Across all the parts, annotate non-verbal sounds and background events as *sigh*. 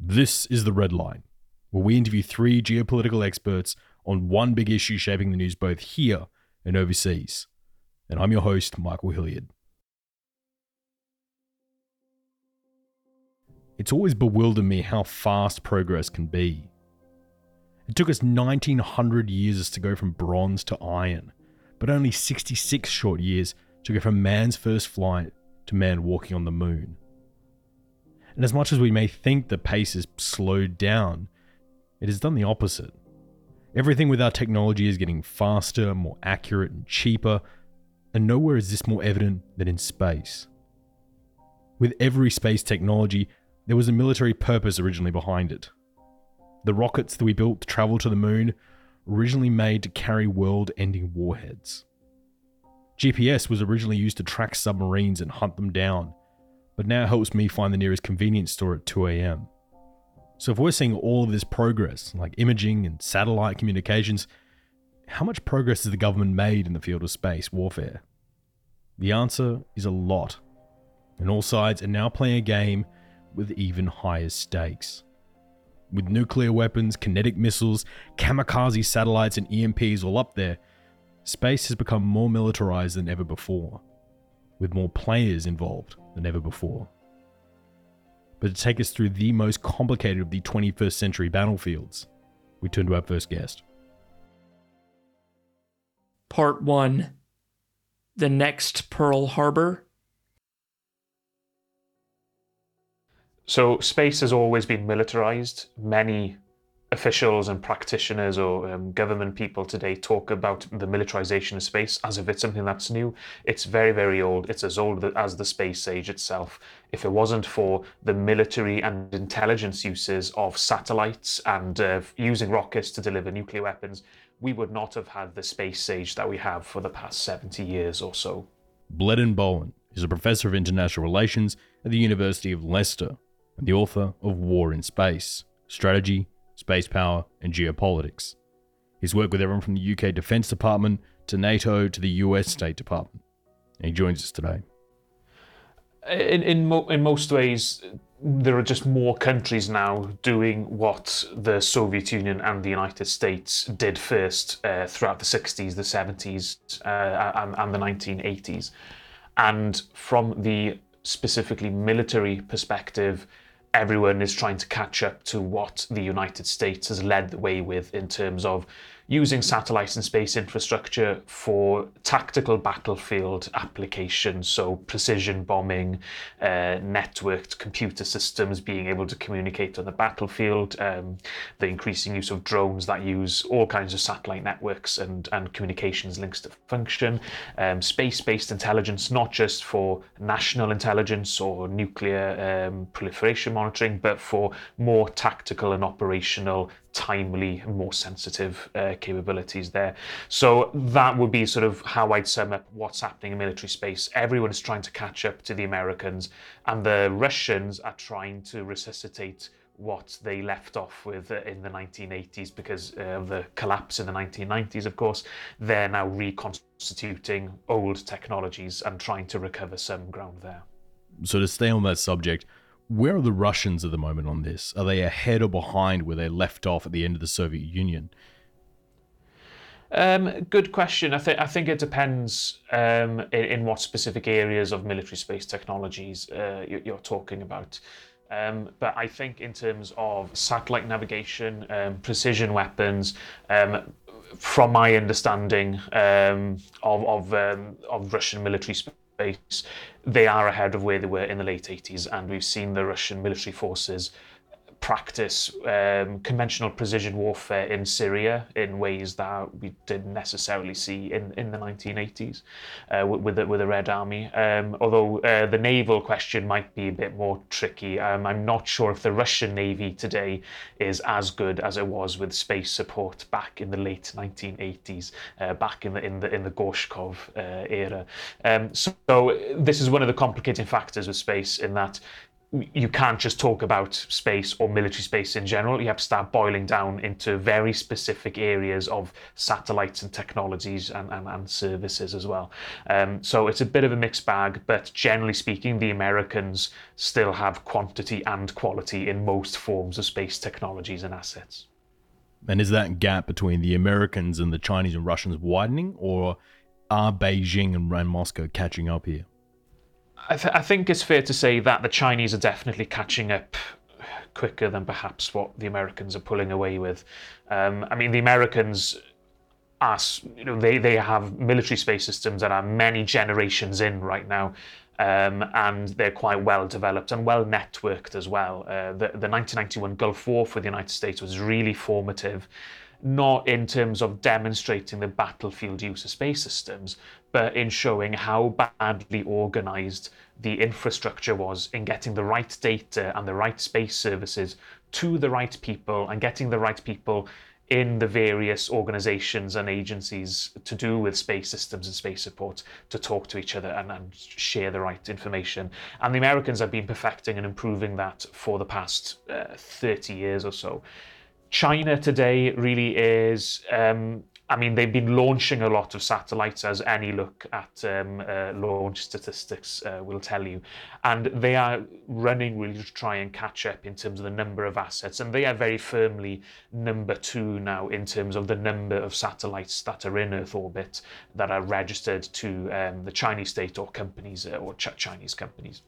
This is The Red Line, where we interview three geopolitical experts on one big issue shaping the news both here and overseas. And I'm your host, Michael Hilliard. It's always bewildered me how fast progress can be. It took us 1900 years to go from bronze to iron, but only 66 short years to go from man's first flight to man walking on the moon. And as much as we may think the pace has slowed down, it has done the opposite. Everything with our technology is getting faster, more accurate, and cheaper, and nowhere is this more evident than in space. With every space technology, there was a military purpose originally behind it. The rockets that we built to travel to the moon originally made to carry world ending warheads. GPS was originally used to track submarines and hunt them down, but now helps me find the nearest convenience store at 2 a.m. So, if we're seeing all of this progress, like imaging and satellite communications, how much progress has the government made in the field of space warfare? The answer is a lot, and all sides are now playing a game with even higher stakes. With nuclear weapons, kinetic missiles, kamikaze satellites, and EMPs all up there, space has become more militarized than ever before with more players involved than ever before. But to take us through the most complicated of the 21st century battlefields, we turn to our first guest. Part 1 The Next Pearl Harbor. So, space has always been militarized. Many officials and practitioners or um, government people today talk about the militarization of space as if it's something that's new. It's very, very old. It's as old as the space age itself. If it wasn't for the military and intelligence uses of satellites and uh, using rockets to deliver nuclear weapons, we would not have had the space age that we have for the past 70 years or so. Bleddyn Bowen is a professor of international relations at the University of Leicester and the author of War in Space Strategy, space power, and geopolitics. He's worked with everyone from the UK Defence Department to NATO to the US State Department. And he joins us today. In, in, mo- in most ways, there are just more countries now doing what the Soviet Union and the United States did first uh, throughout the 60s, the 70s, uh, and, and the 1980s. And from the specifically military perspective, everyone is trying to catch up to what the United States has led the way with in terms of using satellite and space infrastructure for tactical battlefield applications, so precision bombing, uh, networked computer systems being able to communicate on the battlefield, um, the increasing use of drones that use all kinds of satellite networks and, and communications links to function, um, space based intelligence, not just for national intelligence or nuclear um, proliferation monitoring, but for more tactical and operational timely more sensitive uh, capabilities there. So that would be sort of how I'd sum up what's happening in military space. Everyone is trying to catch up to the Americans, and the Russians are trying to resuscitate what they left off with uh, in the 1980s because of the collapse in the 1990s, of course. They're now reconstituting old technologies and trying to recover some ground there. So, to stay on that subject, where are the Russians at the moment on this? Are they ahead or behind where they left off at the end of the Soviet Union? Um, good question. I think I think it depends um, in, in, what specific areas of military space technologies uh, you, are talking about. Um, but I think in terms of satellite navigation, um, precision weapons, um, from my understanding um, of of, of Russian military space base, they are ahead of where they were in the late 80s, and we've seen the Russian military forces practice um, conventional precision warfare in Syria in ways that we didn't necessarily see in, in the 1980s uh, with, the, with the Red Army. Um, although uh, the naval question might be a bit more tricky. Um, I'm not sure if the Russian Navy today is as good as it was with space support back in the late 1980s, uh, back in the in the in the Gorshkov uh, era. Um, so, this is one of the complicating factors with space in that you can't just talk about space or military space in general. You have to start boiling down into very specific areas of satellites and technologies and, and, and services as well. Um, so it's a bit of a mixed bag, but generally speaking, the Americans still have quantity and quality in most forms of space technologies and assets. And is that gap between the Americans and the Chinese and Russians widening, or are Beijing and Moscow catching up here? I, th- I think it's fair to say that the Chinese are definitely catching up quicker than perhaps what the Americans are pulling away with. Um, I mean, the Americans, as you know, they they have military space systems that are many generations in right now. Um, and they're quite well developed and well networked as well. Uh, the, the 1991 Gulf War for the United States was really formative not in terms of demonstrating the battlefield use of space systems, but in showing how badly organized the infrastructure was in getting the right data and the right space services to the right people and getting the right people in the various organizations and agencies to do with space systems and space support to talk to each other and, and, share the right information. And the Americans have been perfecting and improving that for the past uh, 30 years or so. China today really is. Um, I mean, they've been launching a lot of satellites, as any look at um, uh, launch statistics uh, will tell you. And they are running really to try and catch up in terms of the number of assets. And they are very firmly number two now in terms of the number of satellites that are in Earth orbit that are registered to um, the Chinese state or companies uh, or ch- Chinese companies.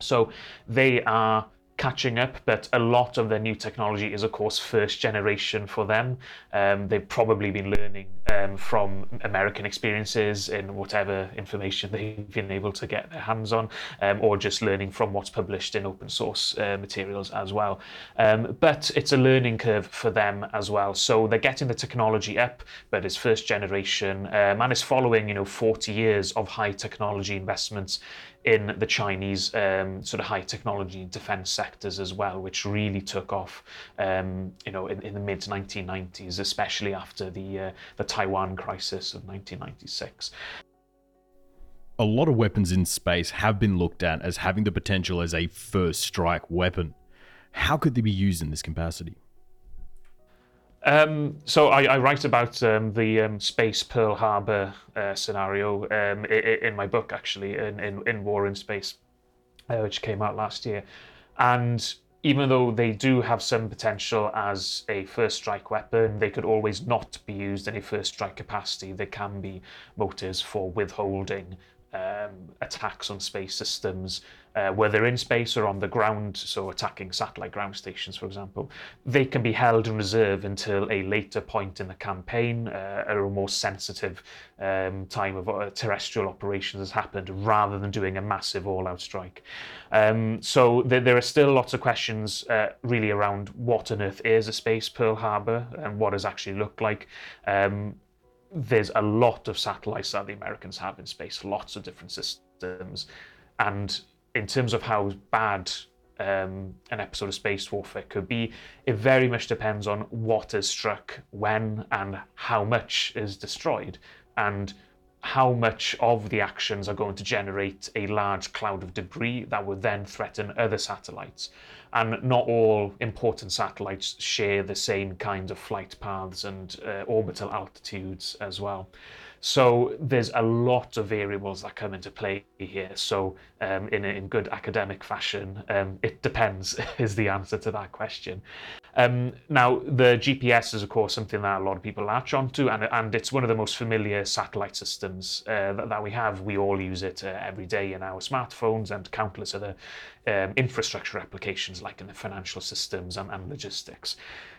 So they are catching up, but a lot of their new technology is, of course, first generation for them. Um, they've probably been learning um, from American experiences in whatever information *laughs* they've been able to get their hands on, um, or just learning from what's published in open source uh, materials as well. Um, but it's a learning curve for them as well. So they're getting the technology up, but it's first generation, um, and it's following, you know, 40 years of high technology investments in the Chinese um, sort of high technology defense sectors as well, which really took off, um, you know, in, in the mid 1990s, especially after the uh, the Taiwan crisis of 1996. A lot of weapons in space have been looked at as having the potential as a first strike weapon. How could they be used in this capacity? Um, so I, I, write about um, the um, space Pearl Harbor uh, scenario um, in, in, my book, actually, in, in, in War in Space, uh, which came out last year. And even though they do have some potential as a first strike weapon, they could always not be used in a first strike capacity. There can be motives for withholding um, attacks on space systems, uh, whether in space or on the ground, so attacking satellite ground stations, for example, they can be held in reserve until a later point in the campaign, uh, at a more sensitive um, time of uh, terrestrial operations has happened, rather than doing a massive all-out strike. Um, so th- there are still lots of questions, uh, really, around what on earth is a space Pearl Harbor and what does actually look like. Um, there's a lot of satellites that the Americans have in space, lots of different systems. And in terms of how bad um, an episode of space warfare could be, it very much depends on what is struck, when, and how much is destroyed, and how much of the actions are going to generate a large cloud of debris that would then threaten other satellites and not all important satellites share the same kinds of flight paths and uh, orbital altitudes as well. So there's a lot of variables that come into play here. So um, in, in good academic fashion, um, it depends *laughs* is the answer to that question. Um, now, the GPS is, of course, something that a lot of people latch onto, and, and it's one of the most familiar satellite systems uh, that, that, we have. We all use it uh, every day in our smartphones and countless other um, infrastructure applications, like in the financial systems and, and logistics.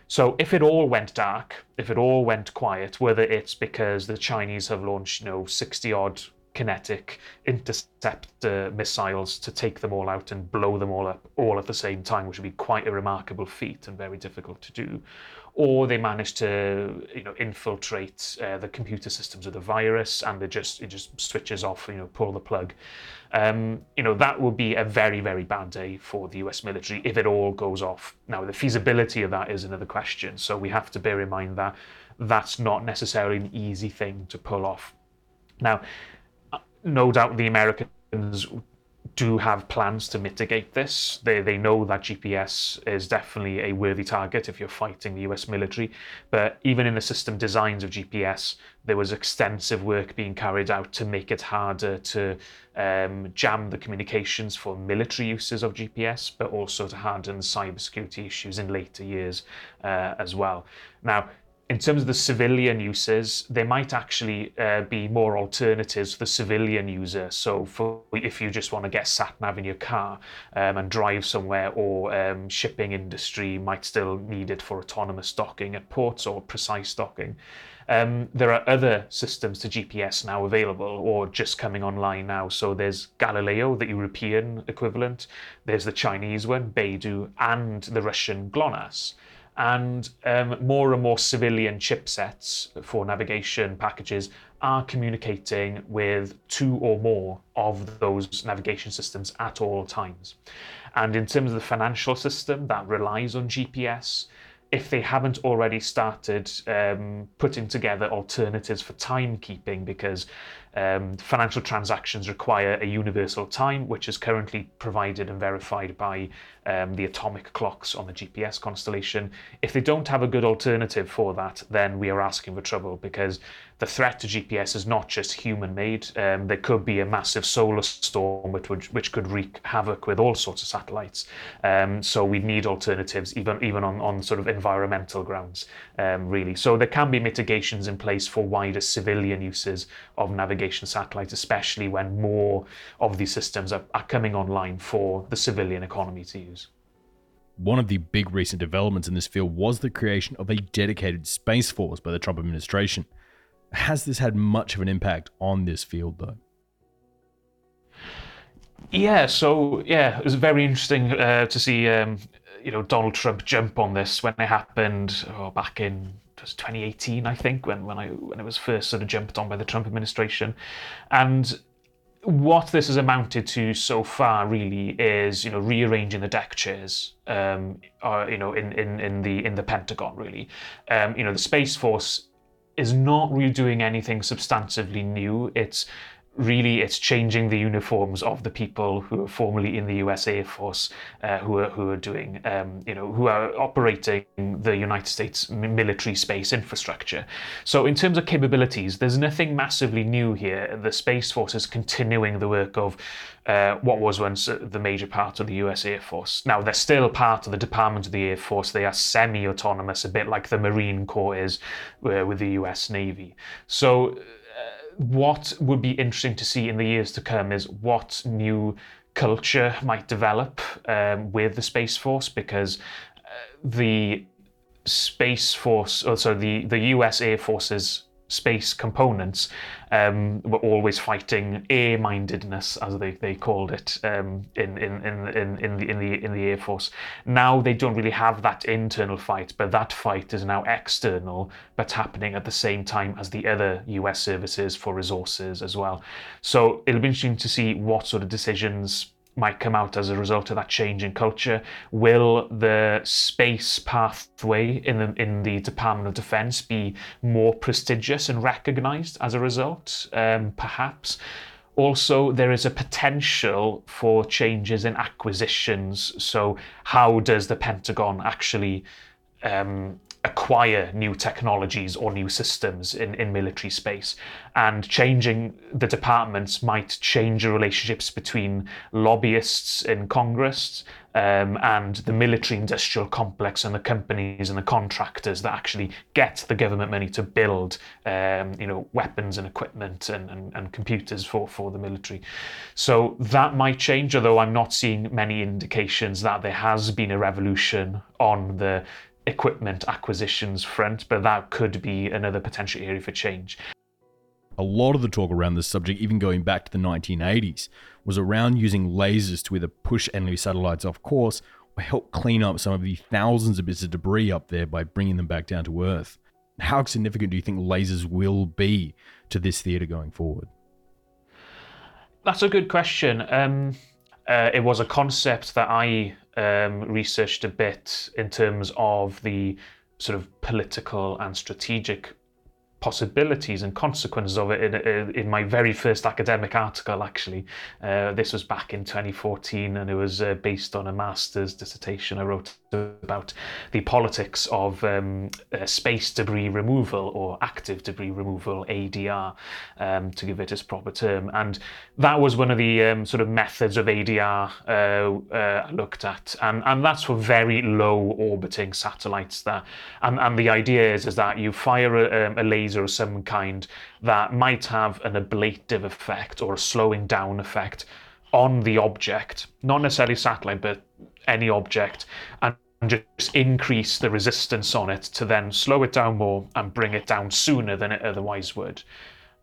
So if it all went dark, if it all went quiet, whether it's because the Chinese have launched, you know, 60 odd kinetic interceptor missiles to take them all out and blow them all up all at the same time, which would be quite a remarkable feat and very difficult to do. Or they manage to, you know, infiltrate uh, the computer systems of the virus, and it just it just switches off, you know, pull the plug. Um, you know, that would be a very very bad day for the U.S. military if it all goes off. Now, the feasibility of that is another question. So we have to bear in mind that that's not necessarily an easy thing to pull off. Now, no doubt the Americans do have plans to mitigate this. They, they know that GPS is definitely a worthy target if you're fighting the US military. But even in the system designs of GPS, there was extensive work being carried out to make it harder to um, jam the communications for military uses of GPS, but also to harden cybersecurity issues in later years uh, as well. Now, in terms of the civilian uses, there might actually uh, be more alternatives for the civilian user. So, for if you just want to get sat nav in your car um, and drive somewhere, or um, shipping industry might still need it for autonomous docking at ports or precise docking. Um, there are other systems to GPS now available or just coming online now. So there's Galileo, the European equivalent. There's the Chinese one, Beidou, and the Russian GLONASS and um, more and more civilian chipsets for navigation packages are communicating with two or more of those navigation systems at all times. And in terms of the financial system that relies on GPS, if they haven't already started um, putting together alternatives for timekeeping, because um, financial transactions require a universal time, which is currently provided and verified by um, the atomic clocks on the GPS constellation. If they don't have a good alternative for that, then we are asking for trouble because the threat to GPS is not just human made. Um, there could be a massive solar storm which, would, which could wreak havoc with all sorts of satellites. Um, so we need alternatives, even, even on, on sort of environmental grounds, um, really. So there can be mitigations in place for wider civilian uses of navigation satellites, especially when more of these systems are, are coming online for the civilian economy to use. One of the big recent developments in this field was the creation of a dedicated space force by the Trump administration. Has this had much of an impact on this field, though? Yeah, so yeah, it was very interesting uh, to see um, you know Donald Trump jump on this when it happened oh, back in 2018, I think, when when I when it was first sort of jumped on by the Trump administration, and what this has amounted to so far really is you know rearranging the deck chairs um, uh, you know in, in, in the in the Pentagon really um, you know the Space Force is not really doing anything substantively new. It's really it's changing the uniforms of the people who are formerly in the U.S. Air Force, uh, who are who are doing, um, you know, who are operating the United States military space infrastructure. So in terms of capabilities, there's nothing massively new here. The Space Force is continuing the work of uh, what was once uh, the major part of the US Air Force. Now, they're still part of the Department of the Air Force. They are semi autonomous, a bit like the Marine Corps is uh, with the US Navy. So, what would be interesting to see in the years to come is what new culture might develop um, with the Space Force because uh, the Space Force, or so the, the US Air Force's space components um, were always fighting air-mindedness, as they, they called it um, in, in, in, in, the, in, the, in the Air Force. Now they don't really have that internal fight, but that fight is now external, but happening at the same time as the other US services for resources as well. So it'll be interesting to see what sort of decisions might come out as a result of that change in culture? Will the space pathway in the in the Department of Defense be more prestigious and recognized as a result? Um, perhaps. Also, there is a potential for changes in acquisitions. So, how does the Pentagon actually um, acquire new technologies or new systems in, in military space. And changing the departments might change the relationships between lobbyists in Congress um, and the military industrial complex and the companies and the contractors that actually get the government money to build um, you know, weapons and equipment and, and, and computers for, for the military. So that might change, although I'm not seeing many indications that there has been a revolution on the equipment acquisitions front, but that could be another potential area for change. A lot of the talk around this subject, even going back to the 1980s, was around using lasers to either push enemy satellites off course or help clean up some of the thousands of bits of debris up there by bringing them back down to Earth. How significant do you think lasers will be to this theatre going forward? That's a good question. Um, uh, it was a concept that I um, researched a bit in terms of the sort of political and strategic possibilities and consequences of it in, in my very first academic article actually. Uh, this was back in 2014 and it was uh, based on a master's dissertation I wrote about the politics of um, uh, space debris removal or active debris removal ADR um, to give it its proper term. And that was one of the um, sort of methods of ADR uh, uh, looked at. And, and that's for very low orbiting satellites that and, and the idea is, is that you fire a, um, a laser of some kind that might have an ablative effect or a slowing down effect on the object, not necessarily satellite, but any object, and just increase the resistance on it to then slow it down more and bring it down sooner than it otherwise would.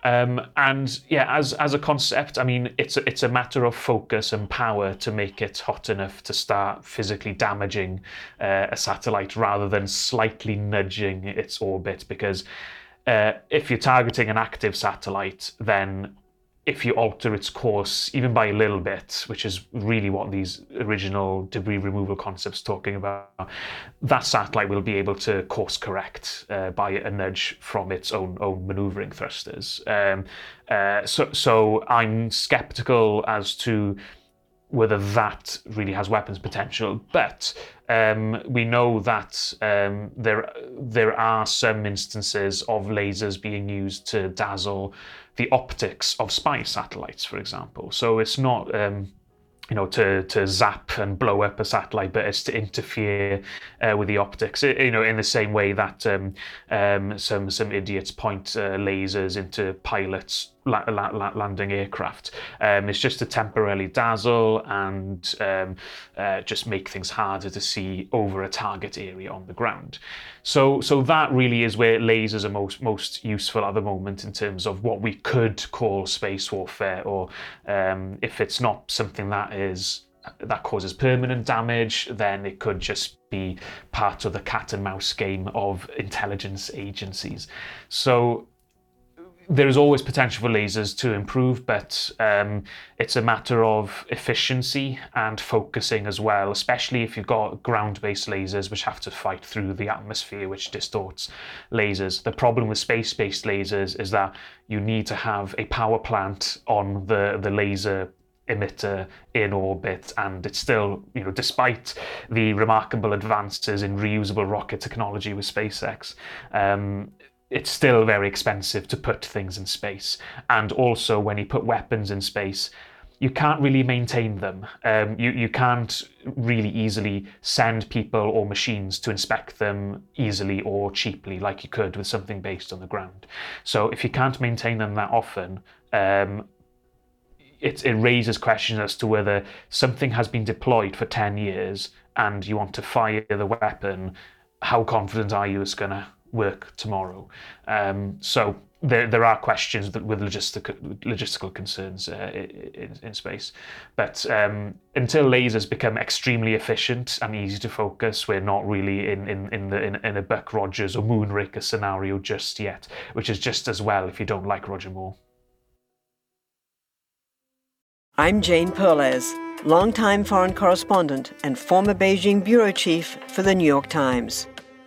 Um, and yeah, as as a concept, I mean, it's a, it's a matter of focus and power to make it hot enough to start physically damaging uh, a satellite rather than slightly nudging its orbit because uh, if you're targeting an active satellite, then if you alter its course even by a little bit, which is really what these original debris removal concepts talking about, that satellite will be able to course correct uh, by a nudge from its own own maneuvering thrusters. Um, uh, so, so I'm skeptical as to whether that really has weapons potential. But um, we know that um, there there are some instances of lasers being used to dazzle the optics of spy satellites, for example. So it's not. Um, you know, to to zap and blow up a satellite, but it's to interfere uh, with the optics. You know, in the same way that um, um, some some idiots point uh, lasers into pilots la- la- landing aircraft. Um, it's just to temporarily dazzle and um, uh, just make things harder to see over a target area on the ground. So, so that really is where lasers are most most useful at the moment in terms of what we could call space warfare, or um, if it's not something that is that causes permanent damage, then it could just be part of the cat and mouse game of intelligence agencies. So there is always potential for lasers to improve, but um, it's a matter of efficiency and focusing as well, especially if you've got ground based lasers which have to fight through the atmosphere, which distorts lasers. The problem with space based lasers is that you need to have a power plant on the, the laser emitter in orbit and it's still you know despite the remarkable advances in reusable rocket technology with SpaceX um, it's still very expensive to put things in space. And also, when you put weapons in space, you can't really maintain them. Um, you, you can't really easily send people or machines to inspect them easily or cheaply like you could with something based on the ground. So if you can't maintain them that often, um, it, it raises questions as to whether something has been deployed for 10 years and you want to fire the weapon, how confident are you it's going to work tomorrow. Um, so there, there are questions that with logistical logistical concerns uh, in, in, space, but um, until lasers become extremely efficient and easy to focus, we're not really in in in, the, in, in a Buck Rogers or Moonraker scenario just yet, which is just as well if you don't like Roger Moore. I'm Jane Perlez, longtime foreign correspondent and former Beijing bureau chief for the New York Times.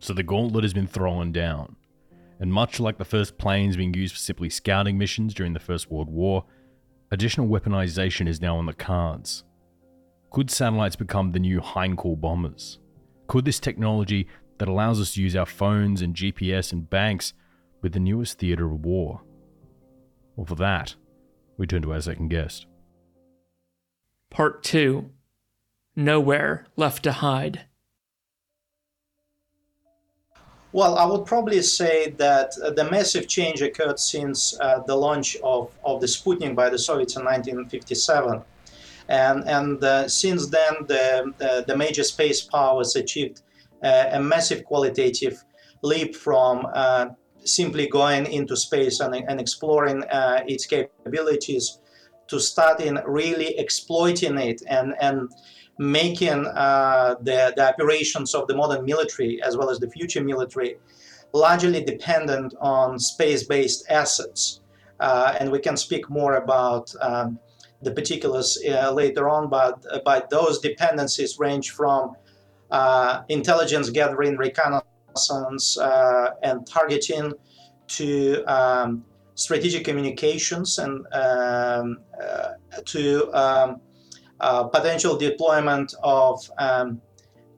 So the gauntlet has been thrown down. And much like the first planes being used for simply scouting missions during the First World War, additional weaponization is now on the cards. Could satellites become the new Heinkel bombers? Could this technology that allows us to use our phones and GPS and banks with the newest theatre of war? Well, for that, we turn to our second guest. Part 2 Nowhere Left to Hide. Well, I would probably say that uh, the massive change occurred since uh, the launch of, of the Sputnik by the Soviets in 1957. And, and uh, since then, the, the, the, major space powers achieved uh, a massive qualitative leap from uh, simply going into space and, and exploring uh, its capabilities to starting really exploiting it and, and making uh, the, the operations of the modern military as well as the future military largely dependent on space-based assets. Uh, and we can speak more about um, the particulars uh, later on, but, but those dependencies range from uh, intelligence gathering, reconnaissance, uh, and targeting to um, strategic communications and um, uh, to um, uh, potential deployment of um,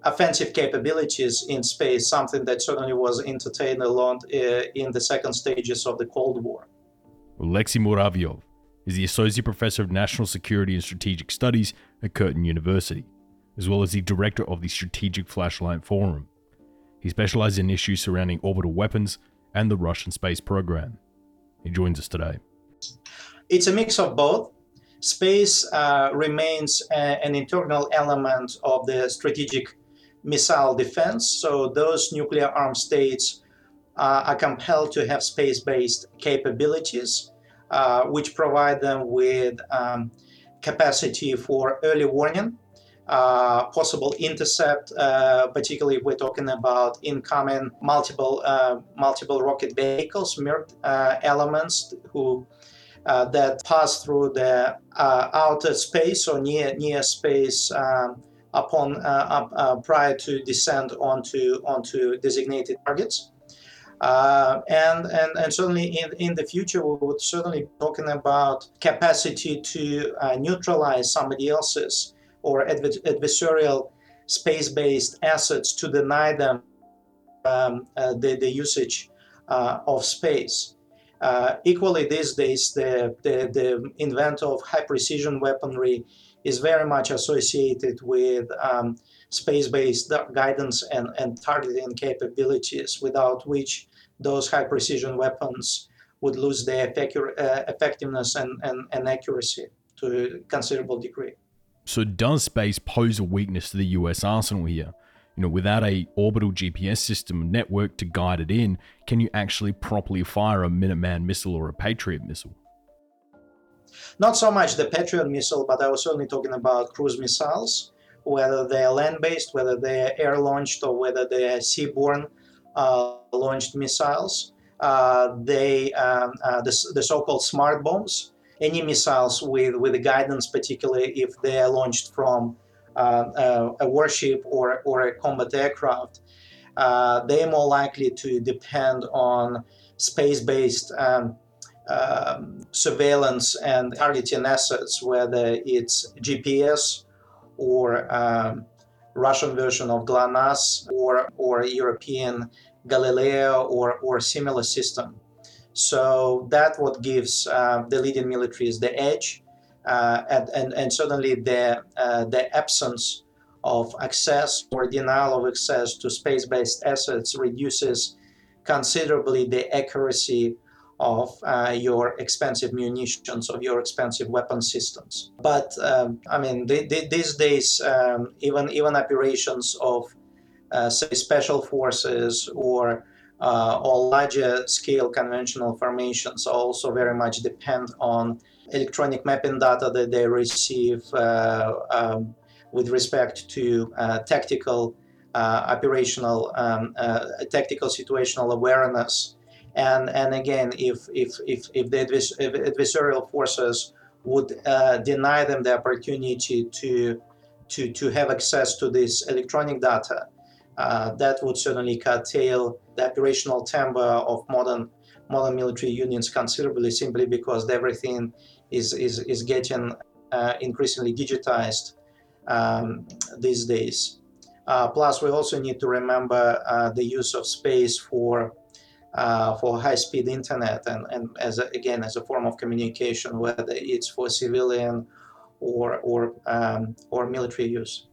offensive capabilities in space, something that certainly was entertained a lot uh, in the second stages of the Cold War. Alexey Muraviev is the Associate Professor of National Security and Strategic Studies at Curtin University, as well as the Director of the Strategic Flashpoint Forum. He specializes in issues surrounding orbital weapons and the Russian space program. He joins us today. It's a mix of both space uh, remains a, an internal element of the strategic missile defense. So those nuclear armed states uh, are compelled to have space-based capabilities, uh, which provide them with um, capacity for early warning, uh, possible intercept, uh, particularly if we're talking about incoming multiple uh, multiple rocket vehicles, elements who uh, that pass through the uh, outer space or near near space um, upon uh, uh prior to descent onto onto designated targets. Uh, and, and and certainly in, in the future we would certainly be talking about capacity to uh, neutralize somebody else's or adver- adversarial space-based assets to deny them um, the, the usage of space. Uh, equally, these days, the, the, the invent of high precision weaponry is very much associated with um, space based guidance and, and targeting capabilities, without which those high precision weapons would lose their effect, uh, effectiveness and, and, and accuracy to a considerable degree. So, does space pose a weakness to the US arsenal here? You know, without a orbital GPS system network to guide it in, can you actually properly fire a Minuteman missile or a Patriot missile? Not so much the Patriot missile, but I was certainly talking about cruise missiles, whether they are land-based, whether they are air-launched, or whether they are seaborne uh, launched missiles. Uh, they um, uh, the, the so-called smart bombs, any missiles with with guidance, particularly if they are launched from uh, a warship or, or a combat aircraft, uh, they're more likely to depend on space-based um, um, surveillance and targeting assets, whether it's GPS or um, Russian version of GLONASS or, or European Galileo or, or similar system. So that what gives uh, the leading militaries the edge and, and, and certainly the, uh, the absence of access or denial of access to space-based assets reduces considerably the accuracy of uh, your expensive munitions, of your expensive weapon systems. But um, I mean, th- th- these days, um, even even operations of uh, say special forces or uh, or larger scale conventional formations also very much depend on electronic mapping data that they receive uh, um, with respect to uh, tactical, uh, operational, um, tactical situational awareness. And, and again, if, if, if, if the adversarial forces would deny them the opportunity to to, to have access to this electronic data, uh, that would certainly curtail the operational timbre of modern modern military unions considerably simply because everything is, is, is getting uh, increasingly digitized um, these days. Uh, plus, we also need to remember uh, the use of space for uh, for high-speed internet and, and as a, again as a form of communication, whether it's for civilian or or um, or military use.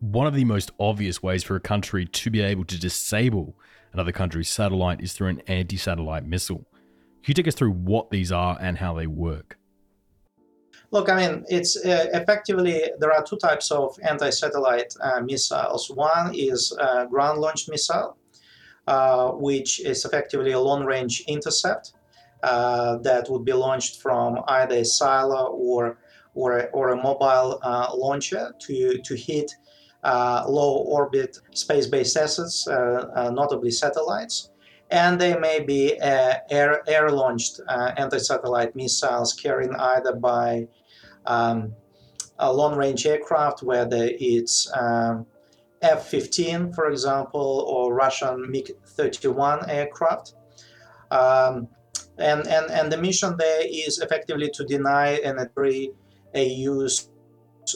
One of the most obvious ways for a country to be able to disable another country's satellite is through an anti-satellite missile. Can you take us through what these are and how they work? Look, I mean, it's uh, effectively there are two types of anti-satellite uh, missiles. One is ground-launched missile, uh, which is effectively a long-range intercept uh, that would be launched from either a silo or or a, or a mobile uh, launcher to to hit low orbit space-based assets, notably satellites and they may be uh, air, air launched uh, anti satellite missiles carrying either by um, a long range aircraft, whether it's um, F 15, for example, or Russian MiG 31 aircraft. Um, and, and, and the mission there is effectively to deny and agree a use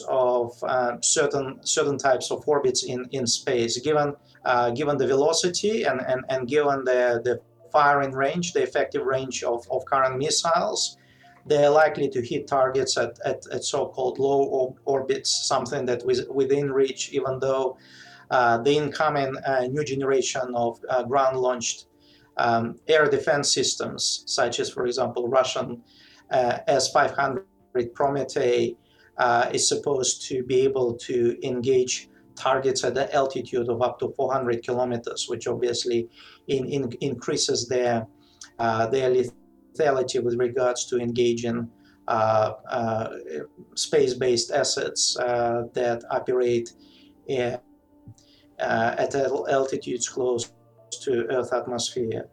of uh, certain certain types of orbits in, in space, given uh, given the velocity and, and, and given the, the firing range, the effective range of, of current missiles, they're likely to hit targets at, at, at so-called low orbits, something that was within reach, even though uh, the incoming uh, new generation of uh, ground-launched um, air defense systems, such as, for example, Russian uh, S-500 Prometei, uh, is supposed to be able to engage targets at the altitude of up to 400 kilometers, which obviously in, in, increases their, uh, their lethality with regards to engaging uh, uh, space-based assets uh, that operate uh, at altitudes close to Earth atmosphere.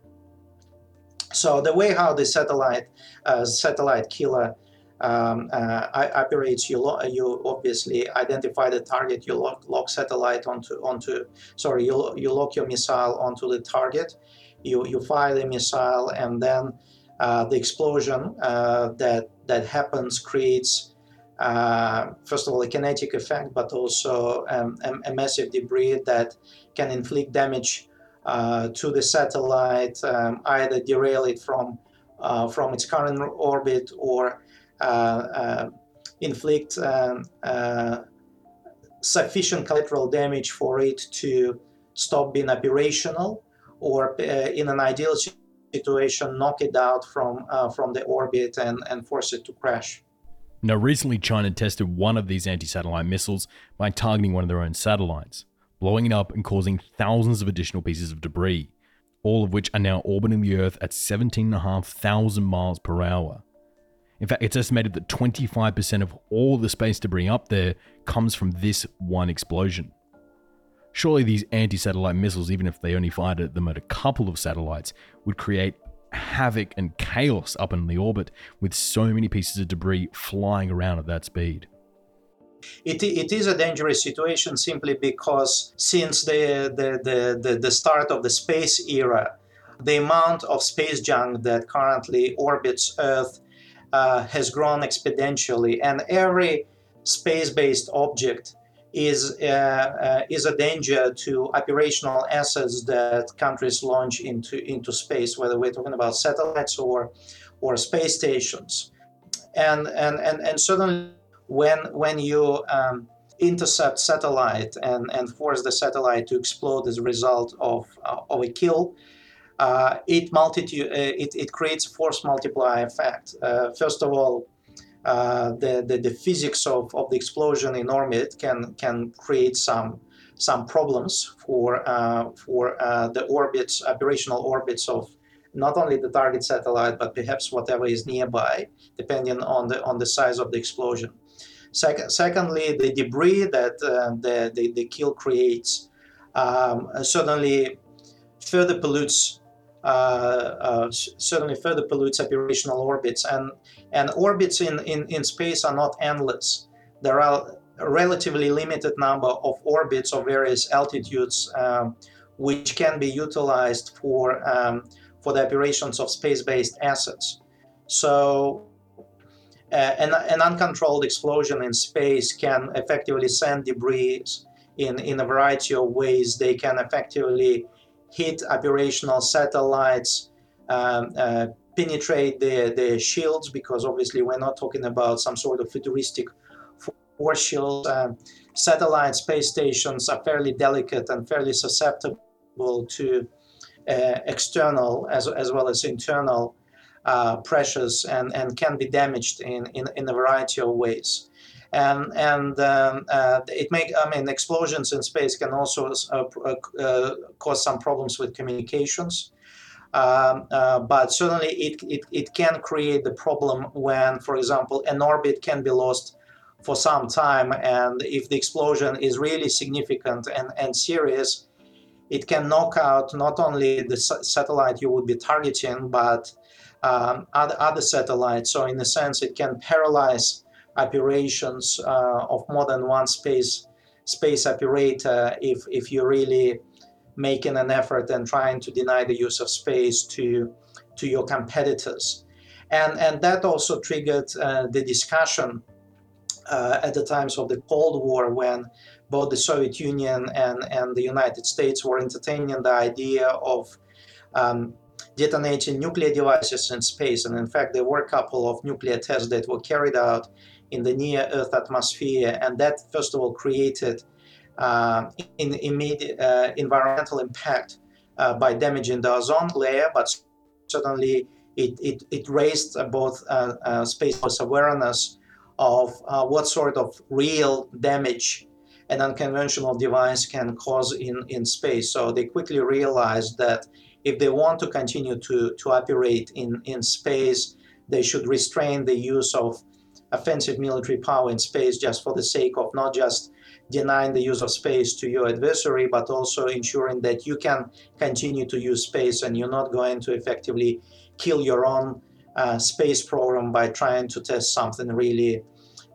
So the way how the satellite uh, satellite killer um, uh, operates, you, lo- you obviously identify the target, you lock, lock satellite onto, onto sorry, you, you lock your missile onto the target, you, you fire the missile, and then the explosion uh, that, that happens creates, uh, first of all, a kinetic effect, but also um, a, a, massive debris that can inflict damage uh, to the satellite, um, either derail it from, uh, from its current orbit or uh, uh, inflict um, uh, sufficient collateral damage for it to stop being operational, or in an ideal situation, knock it out from uh, from the orbit and, and force it to crash. Now, recently, China tested one of these anti satellite missiles by targeting one of their own satellites, blowing it up and causing thousands of additional pieces of debris, all of which are now orbiting the Earth at 17,500 miles per hour. In fact, it's estimated that 25% of all the space debris up there comes from this one explosion. Surely these anti satellite missiles, even if they only fired at them at a couple of satellites, would create havoc and chaos up in the orbit with so many pieces of debris flying around at that speed. It, it is a dangerous situation simply because since the, the, the, the, the start of the space era, the amount of space junk that currently orbits Earth uh, has grown exponentially, and every space-based object is uh, uh, is a danger to operational assets that countries launch into into space, whether we're talking about satellites or or space stations, and and and and certainly when when you um, intercept satellite and and force the satellite to explode as a result of uh, of a kill, uh, it, multitude, uh, it, it creates a force multiplier effect. Uh, first of all, uh, the, the, the, physics of, of the explosion in orbit can, can create some, some problems for, uh, for uh, the orbits, operational orbits of not only the target satellite, but perhaps whatever is nearby, depending on the, on the size of the explosion. Second, secondly, the debris that the, the, the kill creates um, certainly further pollutes uh, uh, certainly further pollutes operational orbits. And, and orbits in, in, in space are not endless. There are a relatively limited number of orbits of various altitudes, um, which can be utilized for um, for the operations of space-based assets. So, uh, an, an, uncontrolled explosion in space can effectively send debris in, in a variety of ways. They can effectively hit operational satellites, um, uh, penetrate their, their shields, because obviously we're not talking about some sort of futuristic force shield. Um, satellite space stations are fairly delicate and fairly susceptible to uh, external as, as well as internal uh, pressures and, and can be damaged in, in, in a variety of ways. And, and um, uh, it make I mean explosions in space can also uh, uh, cause some problems with communications. Um, uh, but certainly it, it, it can create the problem when, for example, an orbit can be lost for some time. And if the explosion is really significant and, and serious, it can knock out not only the satellite you would be targeting, but um, other, other satellites. So, in a sense, it can paralyze operations uh, of more than one space space operator if, if you're really making an effort and trying to deny the use of space to to your competitors, and and that also triggered uh, the discussion uh, at the times of the Cold War when both the Soviet Union and and the United States were entertaining the idea of um, detonating nuclear devices in space, and in fact there were a couple of nuclear tests that were carried out in the near Earth atmosphere, and that first of all created uh, in immediate uh, environmental impact uh, by damaging the ozone layer, but certainly it, it, it raised both space force awareness of what sort of real damage an unconventional device can cause in, in space. So they quickly realized that if they want to continue to, to operate in, in space, they should restrain the use of offensive military power in space just for the sake of not just denying the use of space to your adversary, but also ensuring that you can continue to use space and you're not going to effectively kill your own uh, space program by trying to test something really,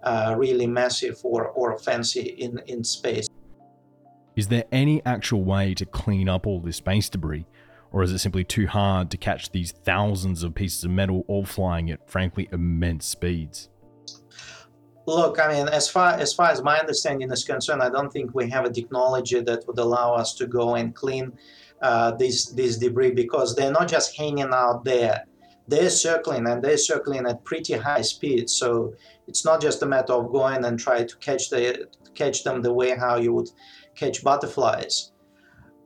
uh, really massive or, or fancy in, in space. Is there any actual way to clean up all this space debris? Or is it simply too hard to catch these thousands of pieces of metal all flying at frankly immense speeds? Look, I mean, as far as far as my understanding is concerned, I don't think we have a technology that would allow us to go and clean uh, these these debris because they're not just hanging out there; they're circling and they're circling at pretty high speed. So it's not just a matter of going and try to catch the catch them the way how you would catch butterflies.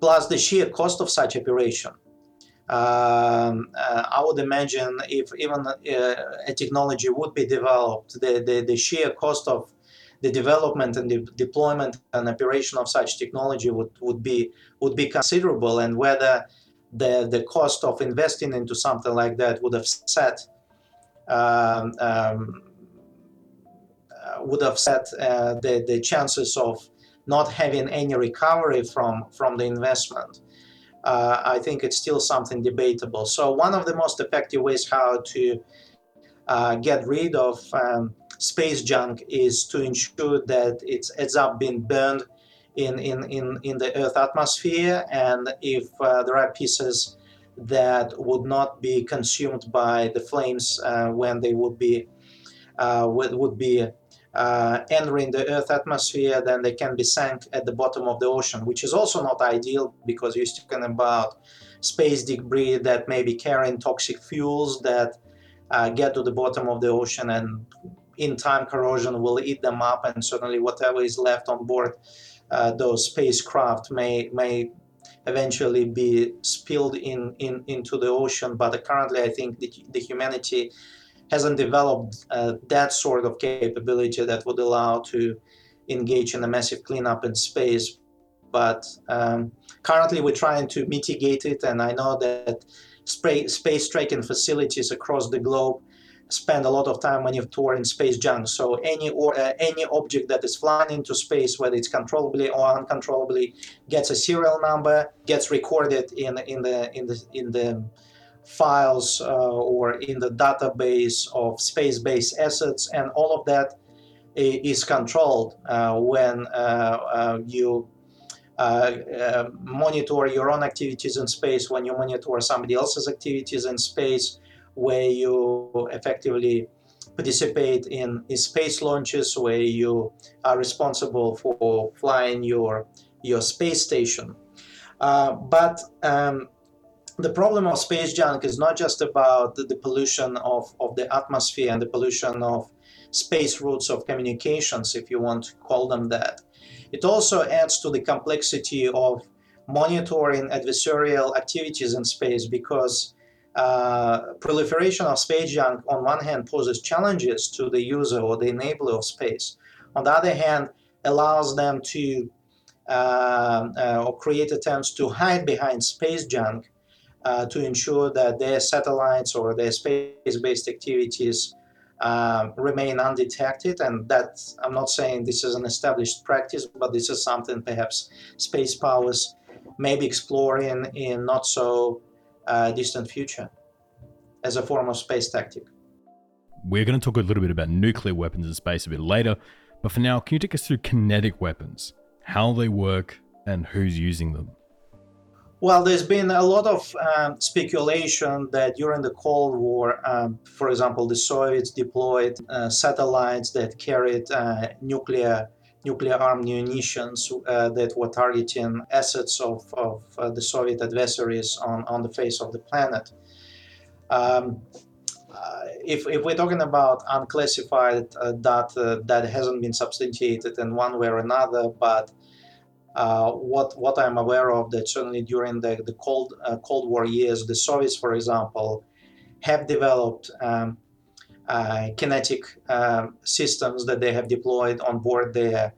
Plus the sheer cost of such operation. Um, uh, I would imagine if even uh, a technology would be developed, the, the, the sheer cost of the development and the deployment and operation of such technology would, would be would be considerable, and whether the the cost of investing into something like that would have set um, um, would have set uh, the the chances of not having any recovery from from the investment uh, I think it's still something debatable. So one of the most effective ways how to uh, get rid of um, space junk is to ensure that it ends up being burned in, in, in, in the Earth atmosphere, and if uh, there are pieces that would not be consumed by the flames uh, when they would be uh, would, would be uh, entering the Earth atmosphere, then they can be sank at the bottom of the ocean, which is also not ideal because you're talking about space debris that may be carrying toxic fuels that uh, get to the bottom of the ocean and in time corrosion will eat them up and certainly whatever is left on board uh, those spacecraft may may eventually be spilled in, in into the ocean. But currently i think the, the humanity hasn't developed uh, that sort of capability that would allow to engage in a massive cleanup in space. But um, currently, we're trying to mitigate it, and I know that space tracking facilities across the globe spend a lot of time monitoring space junk. So any or uh, any object that is flying into space, whether it's controllably or uncontrollably, gets a serial number, gets recorded in in the in the in the files uh, or in the database of space-based assets, and all of that is controlled uh, when you monitor your own activities in space, when you monitor somebody else's activities in space, where you effectively participate in, space launches, where you are responsible for flying your your space station. Uh, but um, the problem of space junk is not just about the, the, pollution of, of the atmosphere and the pollution of space routes of communications, if you want to call them that. It also adds to the complexity of monitoring adversarial activities in space because uh, proliferation of space junk on one hand poses challenges to the user or the enabler of space. On the other hand, allows them to uh, uh, or create attempts to hide behind space junk uh, to ensure that their satellites or their space-based activities uh, remain undetected. And that I'm not saying this is an established practice, but this is something perhaps space powers may be exploring in not so uh, distant future as a form of space tactic. We're going to talk a little bit about nuclear weapons in space a bit later, but for now, can you take us through kinetic weapons, how they work, and who's using them? Well, there's been a lot of um, speculation that during the Cold War, um, for example, the Soviets deployed uh, satellites that carried uh, nuclear nuclear armed munitions uh, that were targeting assets of, of uh, the Soviet adversaries on, on the face of the planet. Um, uh, if, if, we're talking about unclassified uh, data that hasn't been substantiated in one way or another, but uh, what what I'm aware of that certainly during the, the Cold uh, Cold War years, the Soviets, for example, have developed um, uh, kinetic um, systems that they have deployed on board their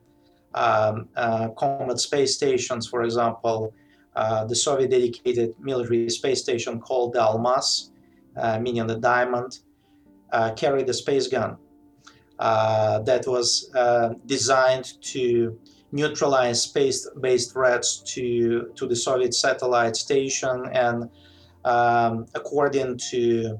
um, uh, combat space stations. For example, uh, the Soviet dedicated military space station called the Almaz, meaning the diamond, carried a space gun that was designed to neutralize space-based threats to, to the Soviet satellite station. And um, according to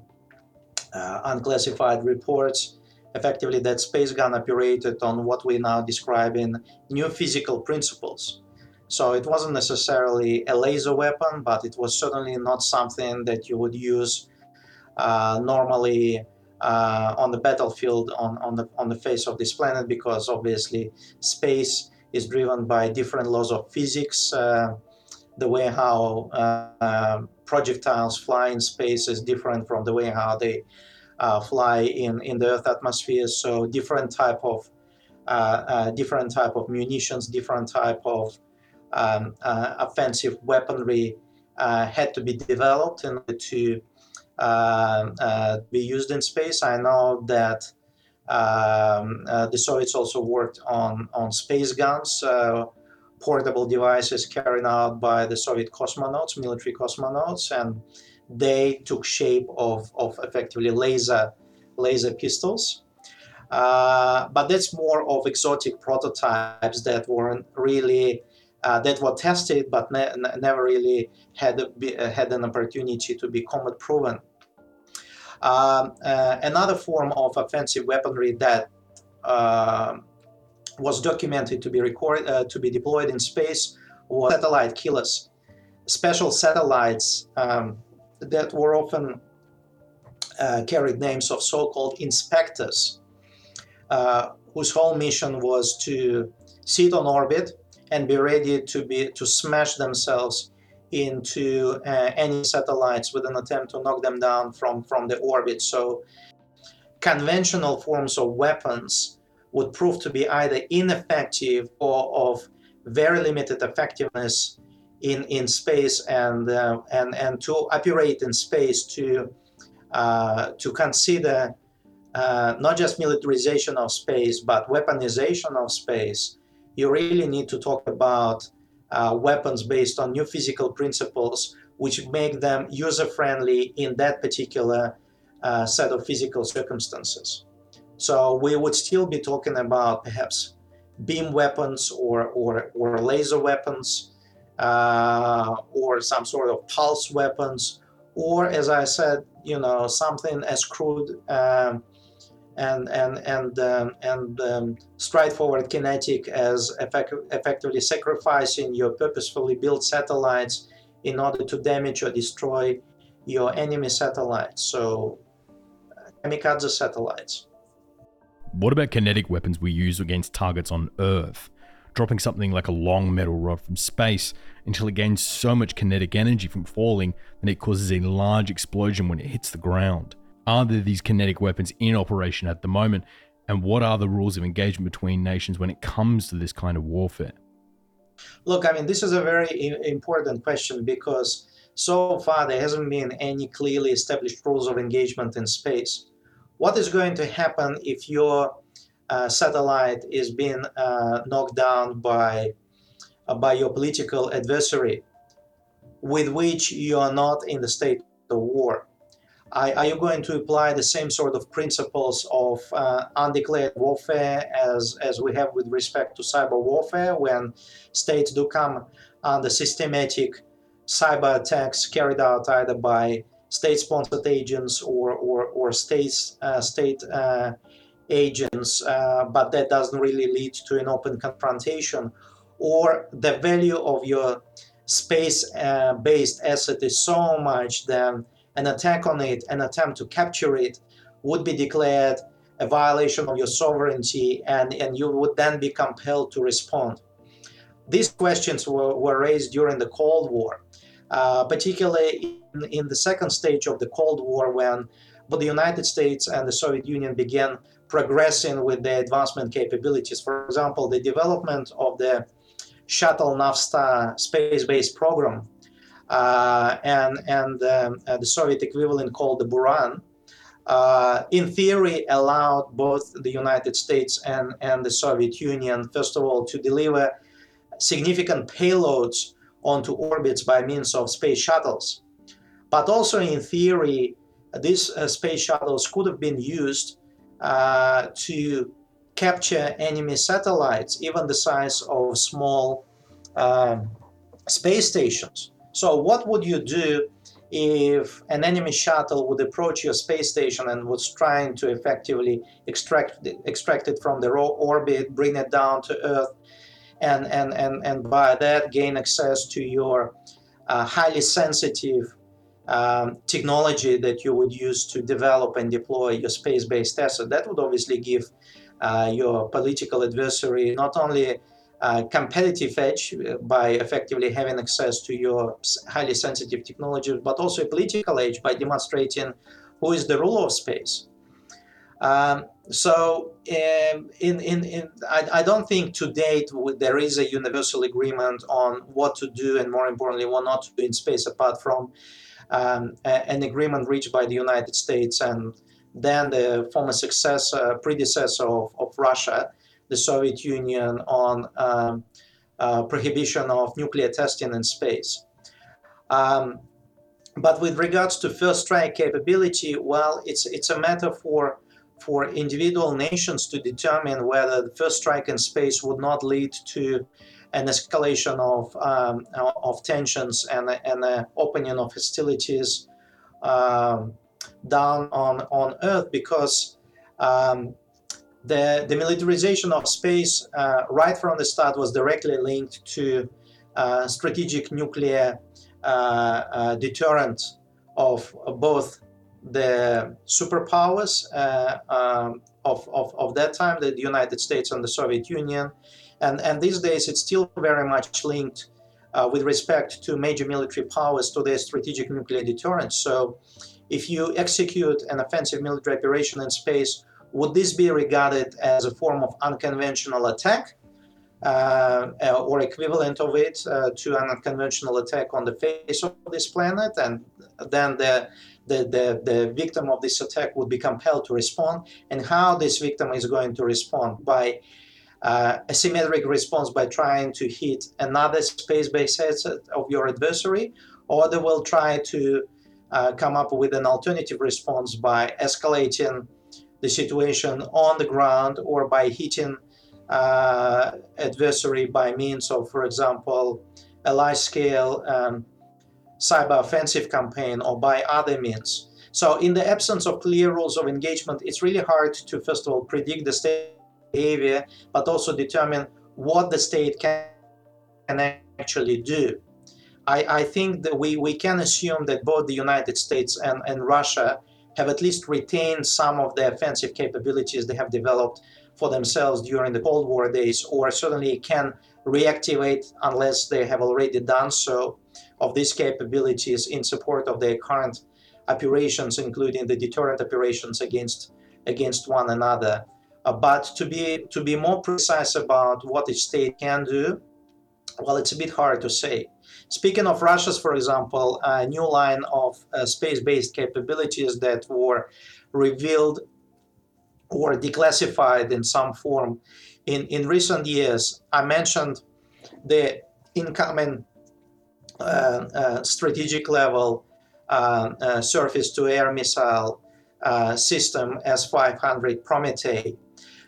uh, unclassified reports, effectively that space gun operated on what we now describe in new physical principles. So it wasn't necessarily a laser weapon, but it was certainly not something that you would use uh, normally uh, on the battlefield on, on, the, on the face of this planet because obviously space is driven by different laws of physics. Uh, the way how uh, projectiles fly in space is different from the way how they uh, fly in, in the Earth atmosphere. So different type of uh, uh, different type of munitions, different type of um, offensive weaponry had to be developed in order to be used in space. I know that um, uh, the Soviets also worked on, on space guns, portable devices carried out by the Soviet cosmonauts, military cosmonauts, and they took shape of, of effectively laser, laser pistols. Uh, but that's more of exotic prototypes that weren't really uh, that were tested but ne- never really had a, had an opportunity to be combat proven. Um, uh, another form of offensive weaponry that uh, was documented to be record, uh, to be deployed in space was satellite killers, special satellites um, that were often uh, carried names of so-called inspectors, uh, whose whole mission was to sit on orbit and be ready to be to smash themselves into uh, any satellites with an attempt to knock them down from, from the orbit. So conventional forms of weapons would prove to be either ineffective or of very limited effectiveness in, in space and, uh, and, and to operate in space to, uh, to consider uh, not just militarization of space but weaponization of space, you really need to talk about uh, weapons based on new physical principles, which make them user friendly in that particular uh, set of physical circumstances. So we would still be talking about perhaps beam weapons or, or, or laser weapons uh, or some sort of pulse weapons, or as I said, you know, something as crude um, and and and um, and um, straightforward kinetic as effect- effectively sacrificing your purposefully built satellites in order to damage or destroy your enemy satellites. So kamikaze satellites. What about kinetic weapons we use against targets on Earth? Dropping something like a long metal rod from space until it gains so much kinetic energy from falling that it causes a large explosion when it hits the ground. Are there these kinetic weapons in operation at the moment? And what are the rules of engagement between nations when it comes to this kind of warfare? Look, I mean, this is a very important question because so far there hasn't been any clearly established rules of engagement in space. What is going to happen if your uh, satellite is being uh, knocked down by uh, by your political adversary, with which you are not in the state of war? Are, you going to apply the same sort of principles of uh, undeclared warfare as, as we have with respect to cyber warfare when states do come under systematic cyber attacks carried out either by state-sponsored agents or, or, or states, uh, state uh, agents, uh, but that doesn't really lead to an open confrontation, or the value of your space-based uh, asset is so much that an attack on it, an attempt to capture it, would be declared a violation of your sovereignty, and, and you would then be compelled to respond. These questions were, were raised during the Cold War, uh, particularly in, in, the second stage of the Cold War when both the United States and the Soviet Union began progressing with their advancement capabilities. For example, the development of the shuttle Navstar space-based program uh, and, and um, uh, the Soviet equivalent called the Buran, uh, in theory allowed both the United States and, and the Soviet Union, first of all, to deliver significant payloads onto orbits by means of space shuttles. But also in theory, these uh, space shuttles could have been used uh, to capture enemy satellites, even the size of small um, space stations. So, what would you do if an enemy shuttle would approach your space station and was trying to effectively extract extract it from the orbit, bring it down to Earth, and and and, and by that gain access to your uh, highly sensitive um, technology that you would use to develop and deploy your space-based asset? That would obviously give uh, your political adversary not only competitive edge uh, by effectively having access to your highly sensitive technologies, but also a political edge by demonstrating who is the ruler of space. Um, so, um, in, in, in, I, I, don't think to date there is a universal agreement on what to do and, more importantly, what not to do in space apart from um, a, an agreement reached by the United States and then the former successor, predecessor of, of Russia the Soviet Union on um, uh, prohibition of nuclear testing in space. Um, but with regards to first strike capability, well, it's it's a matter for for individual nations to determine whether the first strike in space would not lead to an escalation of um, of tensions and and an opening of hostilities um, down on on Earth because um, the, the militarization of space uh, right from the start was directly linked to uh, strategic nuclear uh, uh deterrent of both the superpowers uh, um, of, of, of, that time, the United States and the Soviet Union. And, and these days it's still very much linked uh, with respect to major military powers to their strategic nuclear deterrence. So if you execute an offensive military operation in space would this be regarded as a form of unconventional attack uh, or equivalent of it uh, to an unconventional attack on the face of this planet? And then the, the, the, the victim of this attack would be compelled to respond. And how this victim is going to respond by uh, asymmetric response by trying to hit another space-based asset of your adversary, or they will try to uh, come up with an alternative response by escalating the situation on the ground or by hitting uh, adversary by means of, for example, a large-scale um, cyber offensive campaign or by other means. So, in the absence of clear rules of engagement, it's really hard to, first of all, predict the state behavior, but also determine what the state can actually do. I, I think that we, we can assume that both the United States and, and Russia have at least retained some of the offensive capabilities they have developed for themselves during the Cold War days, or certainly can reactivate unless they have already done so of these capabilities in support of their current operations, including the deterrent operations against against one another. Uh, but to be to be more precise about what a state can do, well, it's a bit hard to say. Speaking of Russia's, for example, a new line of uh, space-based capabilities that were revealed or declassified in some form in, in recent years, I mentioned the incoming uh, uh, strategic level uh, uh surface to air missile uh, system S-500 Prometei.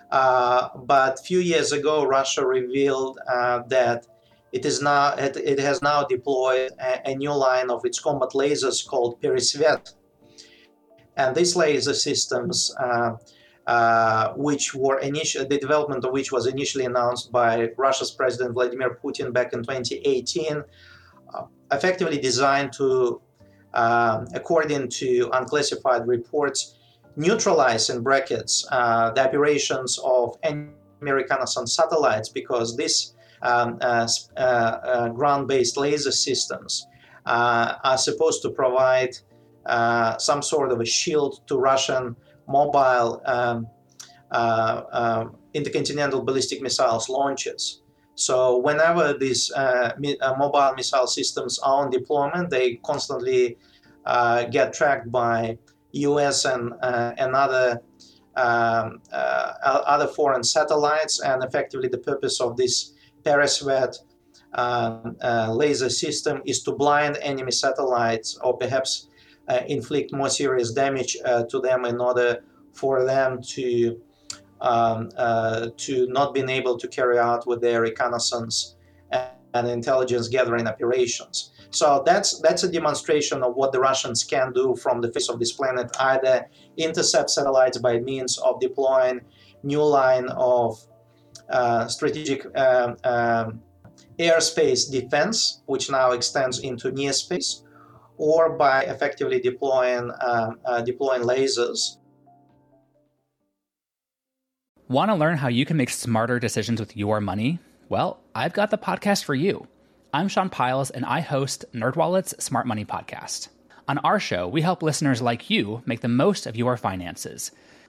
Uh, but a few years ago, Russia revealed that it is now it, it has now deployed a, a, new line of its combat lasers called Peresvet, and these laser systems, uh, uh, which were initially the development of which was initially announced by Russia's President Vladimir Putin back in 2018, uh, effectively designed to, uh, according to unclassified reports, neutralize in brackets uh, the operations of any reconnaissance satellites because this um, uh, uh, uh, ground-based laser systems are supposed to provide some sort of a shield to Russian mobile um, intercontinental ballistic missiles launches. So whenever these uh, mi- uh, mobile missile systems are on deployment, they constantly uh, get tracked by U.S. and and other um, other foreign satellites, and effectively the purpose of this Peresvet uh, uh, laser system is to blind enemy satellites or perhaps uh, inflict more serious damage to them in order for them to um, to not being able to carry out with their reconnaissance and intelligence gathering operations. So that's that's a demonstration of what the Russians can do from the face of this planet, either intercept satellites by means of deploying new line of uh, strategic um, um, airspace defense, which now extends into near space, or by effectively deploying um, uh, deploying lasers. Want to learn how you can make smarter decisions with your money? Well, I've got the podcast for you. I'm Sean Pyles, and I host NerdWallet's Smart Money Podcast. On our show, we help listeners like you make the most of your finances –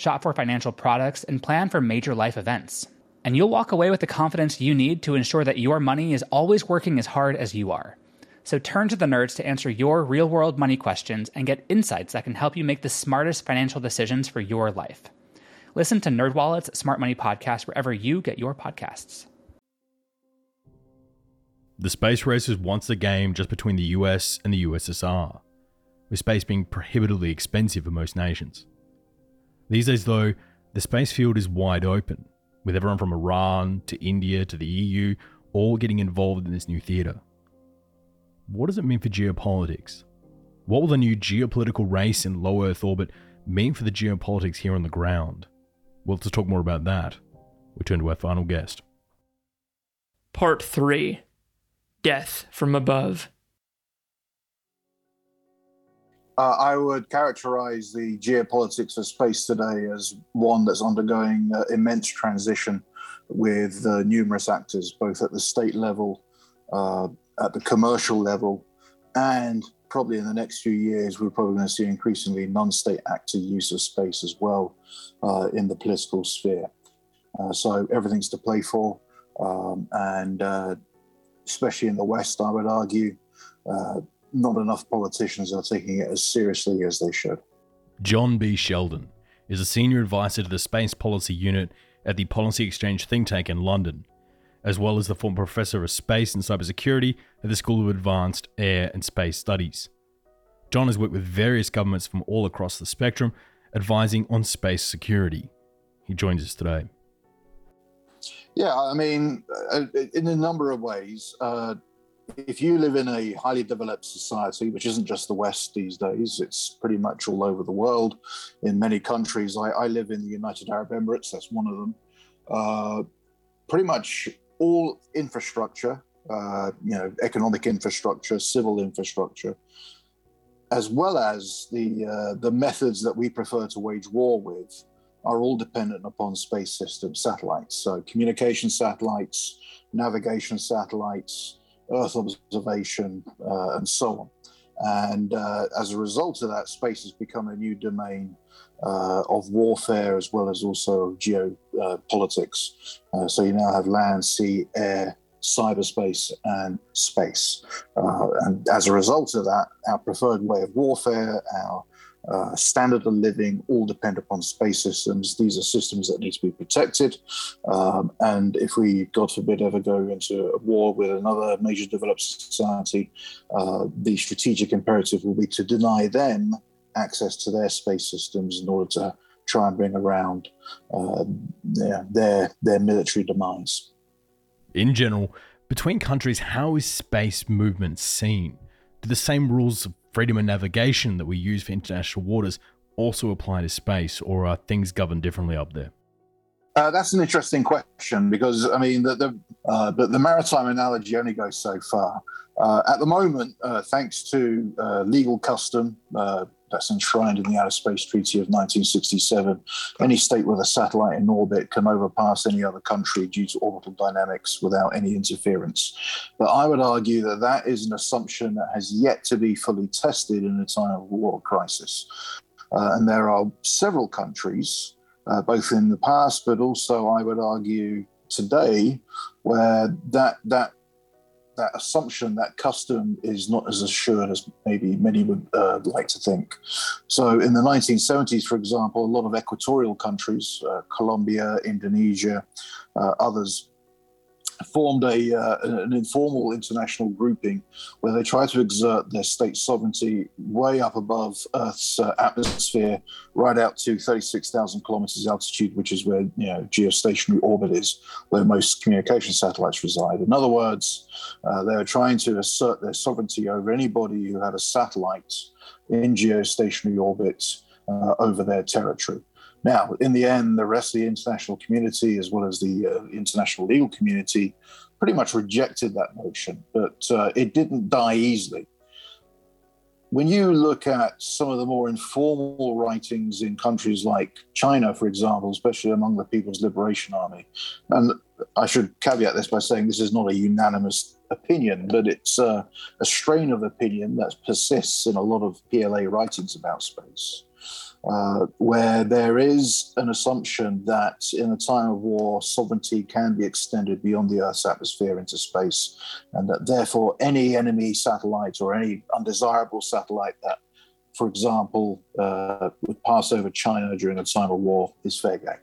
shop for financial products, and plan for major life events. And you'll walk away with the confidence you need to ensure that your money is always working as hard as you are. So turn to the nerds to answer your real world money questions and get insights that can help you make the smartest financial decisions for your life. Listen to NerdWallet's Smart Money Podcast wherever you get your podcasts. The space race was once a game just between the US and the USSR, with space being prohibitively expensive for most nations. These days, though, the space field is wide open, with everyone from Iran to India to the EU all getting involved in this new theatre. What does it mean for geopolitics? What will the new geopolitical race in low Earth orbit mean for the geopolitics here on the ground? Well, to talk more about that, we turn to our final guest. Part 3 Death from Above. Uh, I would characterize the geopolitics of space today as one that's undergoing uh, immense transition with uh, numerous actors, both at the state level, uh, at the commercial level, and probably in the next few years, we're probably going to see increasingly non state actor use of space as well uh, in the political sphere. Uh, so everything's to play for. Um, and especially in the West, I would argue not enough politicians are taking it as seriously as they should. John B. Sheldon is a senior advisor to the Space Policy Unit at the Policy Exchange think tank in London, as well as the former professor of space and cybersecurity at the School of Advanced Air and Space Studies. John has worked with various governments from all across the spectrum, advising on space security. He joins us today. Yeah, I mean, uh, in a number of ways, uh, if you live in a highly developed society, which isn't just the West these days, it's pretty much all over the world. In many countries, I, I live in the United Arab Emirates, that's one of them. Uh, pretty much all infrastructure, uh, you know, economic infrastructure, civil infrastructure, as well as the uh, the methods that we prefer to wage war with, are all dependent upon space systems, satellites. So communication satellites, navigation satellites, Earth observation, uh, and so on. And uh, as a result of that, space has become a new domain uh, of warfare as well as also geopolitics. Uh, so you now have land, sea, air, cyberspace, and space. Uh, and as a result of that, our preferred way of warfare, our uh, standard of living all depend upon space systems. These are systems that need to be protected. Um, and if we, God forbid, ever go into a war with another major developed society, uh, the strategic imperative will be to deny them access to their space systems in order to try and bring around uh, their, their, their military demise. In general, between countries, how is space movement seen? Do the same rules freedom of navigation that we use for international waters also apply to space, or are things governed differently up there? Uh, that's an interesting question because I mean the the, uh, the, the maritime analogy only goes so far. Uh, at the moment, uh, thanks to uh, legal custom, uh, that's enshrined in the Outer Space Treaty of 1967. Any state with a satellite in orbit can overpass any other country due to orbital dynamics without any interference. But I would argue that that is an assumption that has yet to be fully tested in a time of war crisis. Uh, and there are several countries, uh, both in the past, but also I would argue today, where that that that assumption, that custom is not as assured as maybe many would uh, like to think. So, in the 1970s, for example, a lot of equatorial countries, uh, Colombia, Indonesia, uh, others, formed a uh, an informal international grouping where they try to exert their state sovereignty way up above Earth's uh, atmosphere, right out to 36,000 kilometers altitude, which is where you know geostationary orbit is, where most communication satellites reside. In other words, uh, they are trying to assert their sovereignty over anybody who had a satellite in geostationary orbit uh, over their territory. Now, in the end, the rest of the international community, as well as the uh, international legal community, pretty much rejected that notion, but uh, it didn't die easily. When you look at some of the more informal writings in countries like China, for example, especially among the People's Liberation Army, and I should caveat this by saying this is not a unanimous opinion, but it's uh, a strain of opinion that persists in a lot of PLA writings about space uh, where there is an assumption that in a time of war, sovereignty can be extended beyond the Earth's atmosphere into space, and that therefore any enemy satellite or any undesirable satellite that, for example, uh, would pass over China during a time of war is fair game.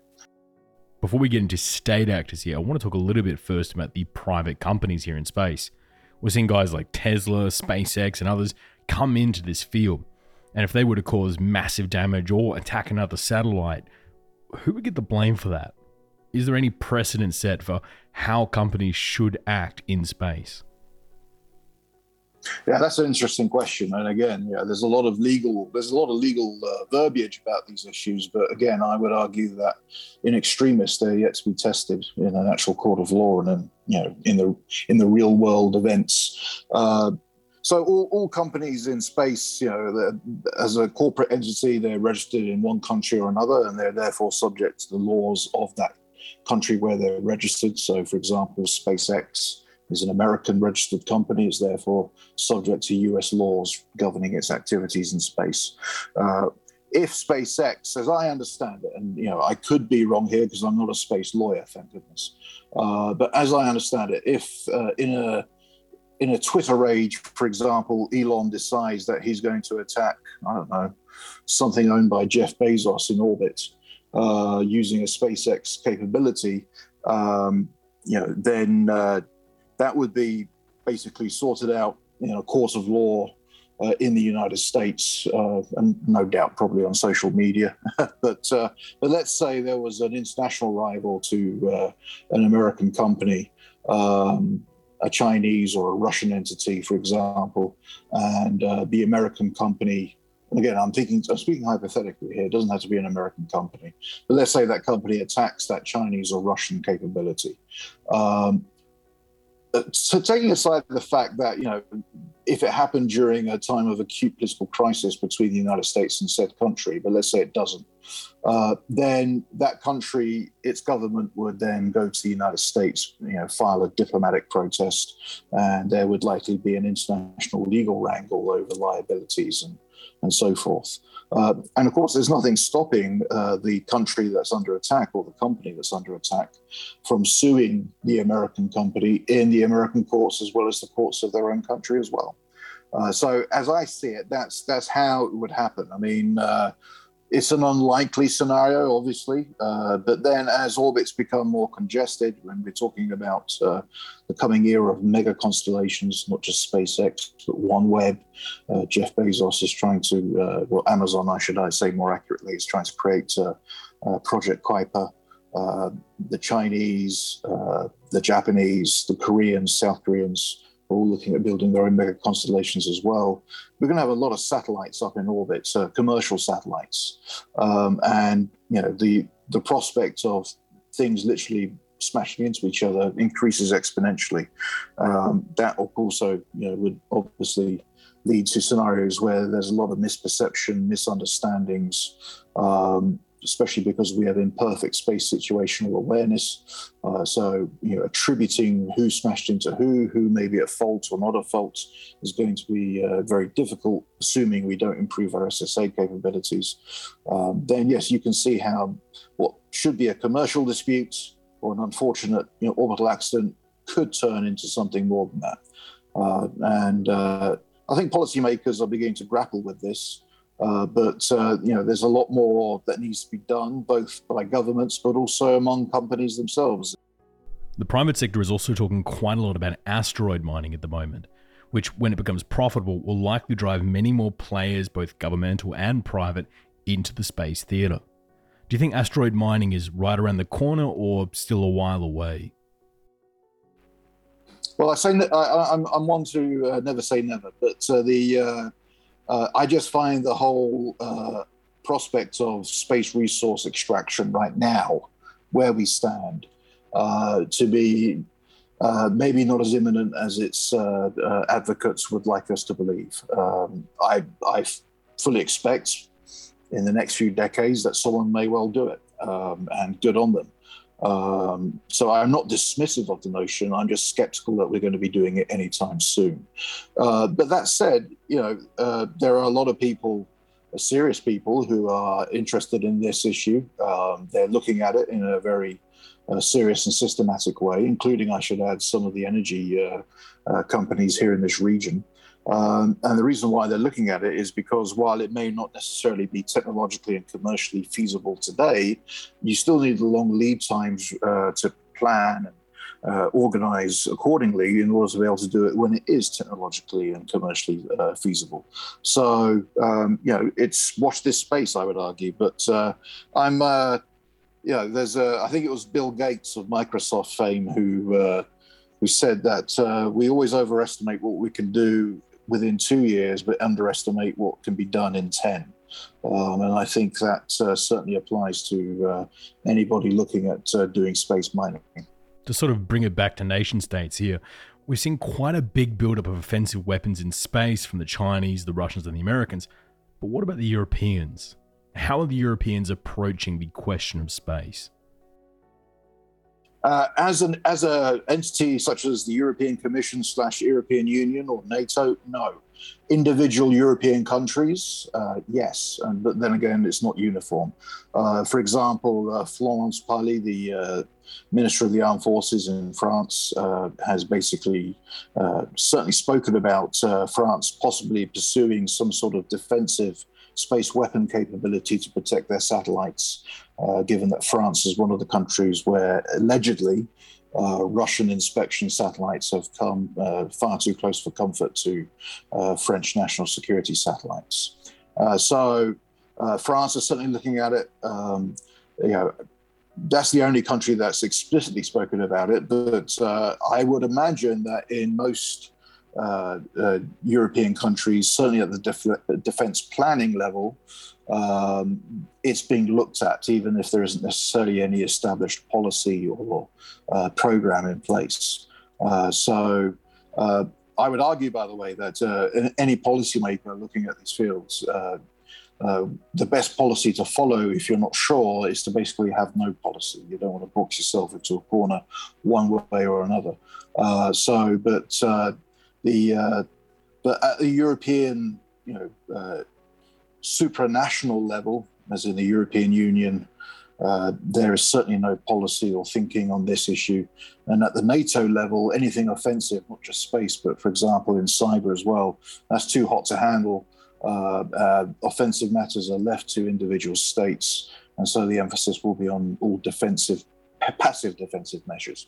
Before we get into state actors here, I want to talk a little bit first about the private companies here in space. We're seeing guys like Tesla, SpaceX, and others come into this field. And if they were to cause massive damage or attack another satellite, who would get the blame for that? Is there any precedent set for how companies should act in space? Yeah, that's an interesting question. And again, yeah, there's a lot of legal there's a lot of legal uh, verbiage about these issues. But again, I would argue that in extremis, they're yet to be tested in an actual court of law and then you know in the in the real world events. Uh, so all, all companies in space, you know, as a corporate entity, they're registered in one country or another, and they're therefore subject to the laws of that country where they're registered. So, for example, SpaceX is an American registered company, is therefore subject to US laws governing its activities in space. Uh, if SpaceX, as I understand it, and you know, I could be wrong here because I'm not a space lawyer, thank goodness. Uh, but as I understand it, if uh, in a in a Twitter rage, for example, Elon decides that he's going to attack, I don't know, something owned by Jeff Bezos in orbit uh, using a SpaceX capability, um, you know, then uh, that would be basically sorted out in a court of law uh, in the United States, uh, and no doubt probably on social media. *laughs* but uh, but let's say there was an international rival to uh, an American company. Um, a Chinese or a Russian entity, for example, and uh, the American company. Again, I'm thinking, I'm speaking hypothetically here. It doesn't have to be an American company, but let's say that company attacks that Chinese or Russian capability. Um, so taking aside the fact that you know if it happened during a time of acute political crisis between the united states and said country but let's say it doesn't uh, then that country its government would then go to the united states you know file a diplomatic protest and there would likely be an international legal wrangle over liabilities and and so forth uh, and of course, there's nothing stopping uh, the country that's under attack or the company that's under attack from suing the American company in the American courts as well as the courts of their own country as well. Uh, so, as I see it, that's that's how it would happen. I mean, uh, it's an unlikely scenario, obviously, uh, but then as orbits become more congested, when we're talking about uh, the coming era of mega constellations, not just SpaceX, but OneWeb, uh, Jeff Bezos is trying to, uh, well, Amazon, I should I say more accurately, is trying to create uh, uh, Project Kuiper. the Chinese, the Japanese, the Koreans, South Koreans, all looking at building their own mega constellations as well. We're going to have a lot of satellites up in orbit, so commercial satellites, um, and you know the the prospect of things literally smashing into each other increases exponentially. Um, that also you know would obviously lead to scenarios where there's a lot of misperception, misunderstandings, um, especially because we have imperfect space situational awareness. Uh, so, you know, attributing who smashed into who, who may be at fault or not at fault, is going to be uh, very difficult, assuming we don't improve our SSA capabilities. Um, then, yes, you can see how what should be a commercial dispute or an unfortunate you know, orbital accident could turn into something more than that. Uh, and uh, I think policymakers are beginning to grapple with this. Uh, but uh, you know, there's a lot more that needs to be done, both by governments, but also among companies themselves. The private sector is also talking quite a lot about asteroid mining at the moment, which, when it becomes profitable, will likely drive many more players, both governmental and private, into the space theatre. Do you think asteroid mining is right around the corner or still a while away? Well, I say I, am one to uh, never say never, but uh, the uh, uh, I just find the whole uh, prospect of space resource extraction right now, where we stand, uh, to be uh, maybe not as imminent as its uh, uh, advocates would like us to believe. Um, I, I fully expect in the next few decades that someone may well do it, um, and good on them. Um, so I'm not dismissive of the notion. I'm just skeptical that we're going to be doing it anytime soon. Uh, but that said, you know, uh, there are a lot of people, uh, serious people, who are interested in this issue. Um, they're looking at it in a very uh, serious and systematic way, including, I should add, some of the energy uh, companies here in this region. Um, and the reason why they're looking at it is because while it may not necessarily be technologically and commercially feasible today, you still need the long lead times uh, to plan and uh, organize accordingly in order to be able to do it when it is technologically and commercially uh, feasible. So, um, you know, it's watch this space, I would argue. But uh, I'm, uh, you know, there's a, I think it was Bill Gates of Microsoft fame who uh, who said that uh, we always overestimate what we can do within two years, but underestimate what can be done in 10. Um, and I think that uh, certainly applies to uh, anybody looking at uh, doing space mining. To sort of bring it back to nation states here, we've seen quite a big buildup of offensive weapons in space from the Chinese, the Russians, and the Americans. But what about the Europeans? How are the Europeans approaching the question of space? Uh, as an as a entity such as the European Commission slash European Union or NATO, no. Individual European countries, uh, yes, and, but then again, it's not uniform. Uh, for example, uh, Florence Parly, the uh, Minister of the Armed Forces in France, uh, has basically certainly spoken about France possibly pursuing some sort of defensive space weapon capability to protect their satellites, uh, given that France is one of the countries where allegedly uh, Russian inspection satellites have come uh, far too close for comfort to uh, French national security satellites. Uh, so France is certainly looking at it. Um, you know, that's the only country that's explicitly spoken about it. But I would imagine that in most uh, uh, European countries, certainly at the def- defense planning level, um, it's being looked at, even if there isn't necessarily any established policy or uh, program in place. Uh, so, uh, I would argue, by the way, that any policymaker looking at these fields, the best policy to follow, if you're not sure, is to basically have no policy. You don't want to box yourself into a corner one way or another. so, but the uh, but at the European, you know, uh, supranational level, as in the European Union, uh, there is certainly no policy or thinking on this issue. And at the NATO level, anything offensive, not just space, but for example in cyber as well, that's too hot to handle. Uh, uh, offensive matters are left to individual states, and so the emphasis will be on all defensive, passive defensive measures.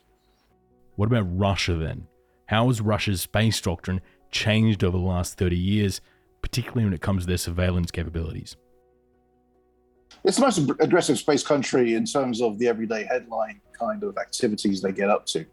What about Russia then? How has Russia's space doctrine changed over the last 30 years, particularly when it comes to their surveillance capabilities? It's the most aggressive space country in terms of the everyday headline kind of activities they get up to.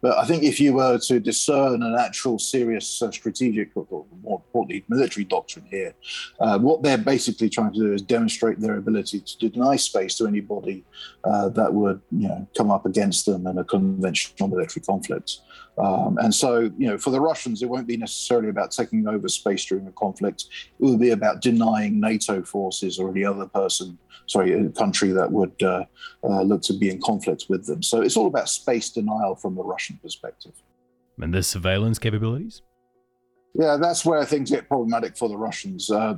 But I think if you were to discern an actual serious uh, strategic, or more importantly, military doctrine here, uh, what they're basically trying to do is demonstrate their ability to deny space to anybody uh, that would, you know, come up against them in a conventional military conflict. Um, and so, you know, for the Russians, it won't be necessarily about taking over space during a conflict. It will be about denying NATO forces or any other person, sorry, a country that would uh, uh, look to be in conflict with them them. So it's all about space denial from the Russian perspective. And the surveillance capabilities? Yeah, that's where things get problematic for the Russians. Uh,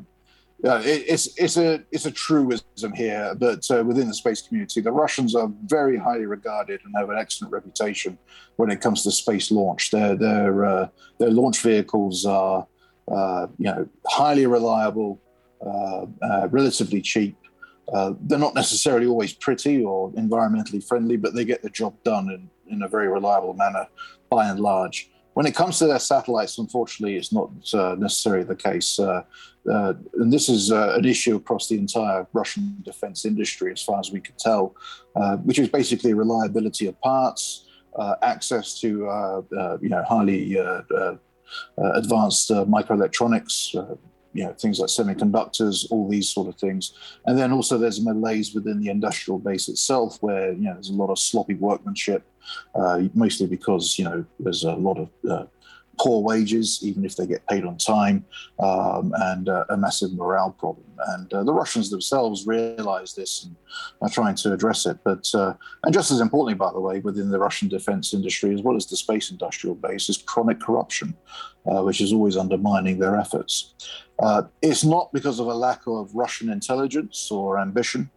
yeah, it, it's it's a it's a truism here, but uh, within the space community, the Russians are very highly regarded and have an excellent reputation when it comes to space launch. Their their uh, their launch vehicles are uh, you know highly reliable, uh, uh, relatively cheap, uh, they're not necessarily always pretty or environmentally friendly, but they get the job done in, in a very reliable manner by and large. When it comes to their satellites, unfortunately, it's not uh, necessarily the case. Uh, uh and this is uh, an issue across the entire Russian defense industry, as far as we can tell, uh, which is basically reliability of parts, uh, access to uh, you know highly advanced microelectronics, you know things like semiconductors, all these sort of things. And then also there's malaise within the industrial base itself, where you know there's a lot of sloppy workmanship, uh, mostly because you know there's a lot of uh, poor wages, even if they get paid on time, um, and uh, a massive morale problem. And uh, the Russians themselves realize this and are trying to address it. But uh, and just as importantly, by the way, within the Russian defense industry as well as the space industrial base is chronic corruption, uh, which is always undermining their efforts. Uh, it's not because of a lack of Russian intelligence or ambition.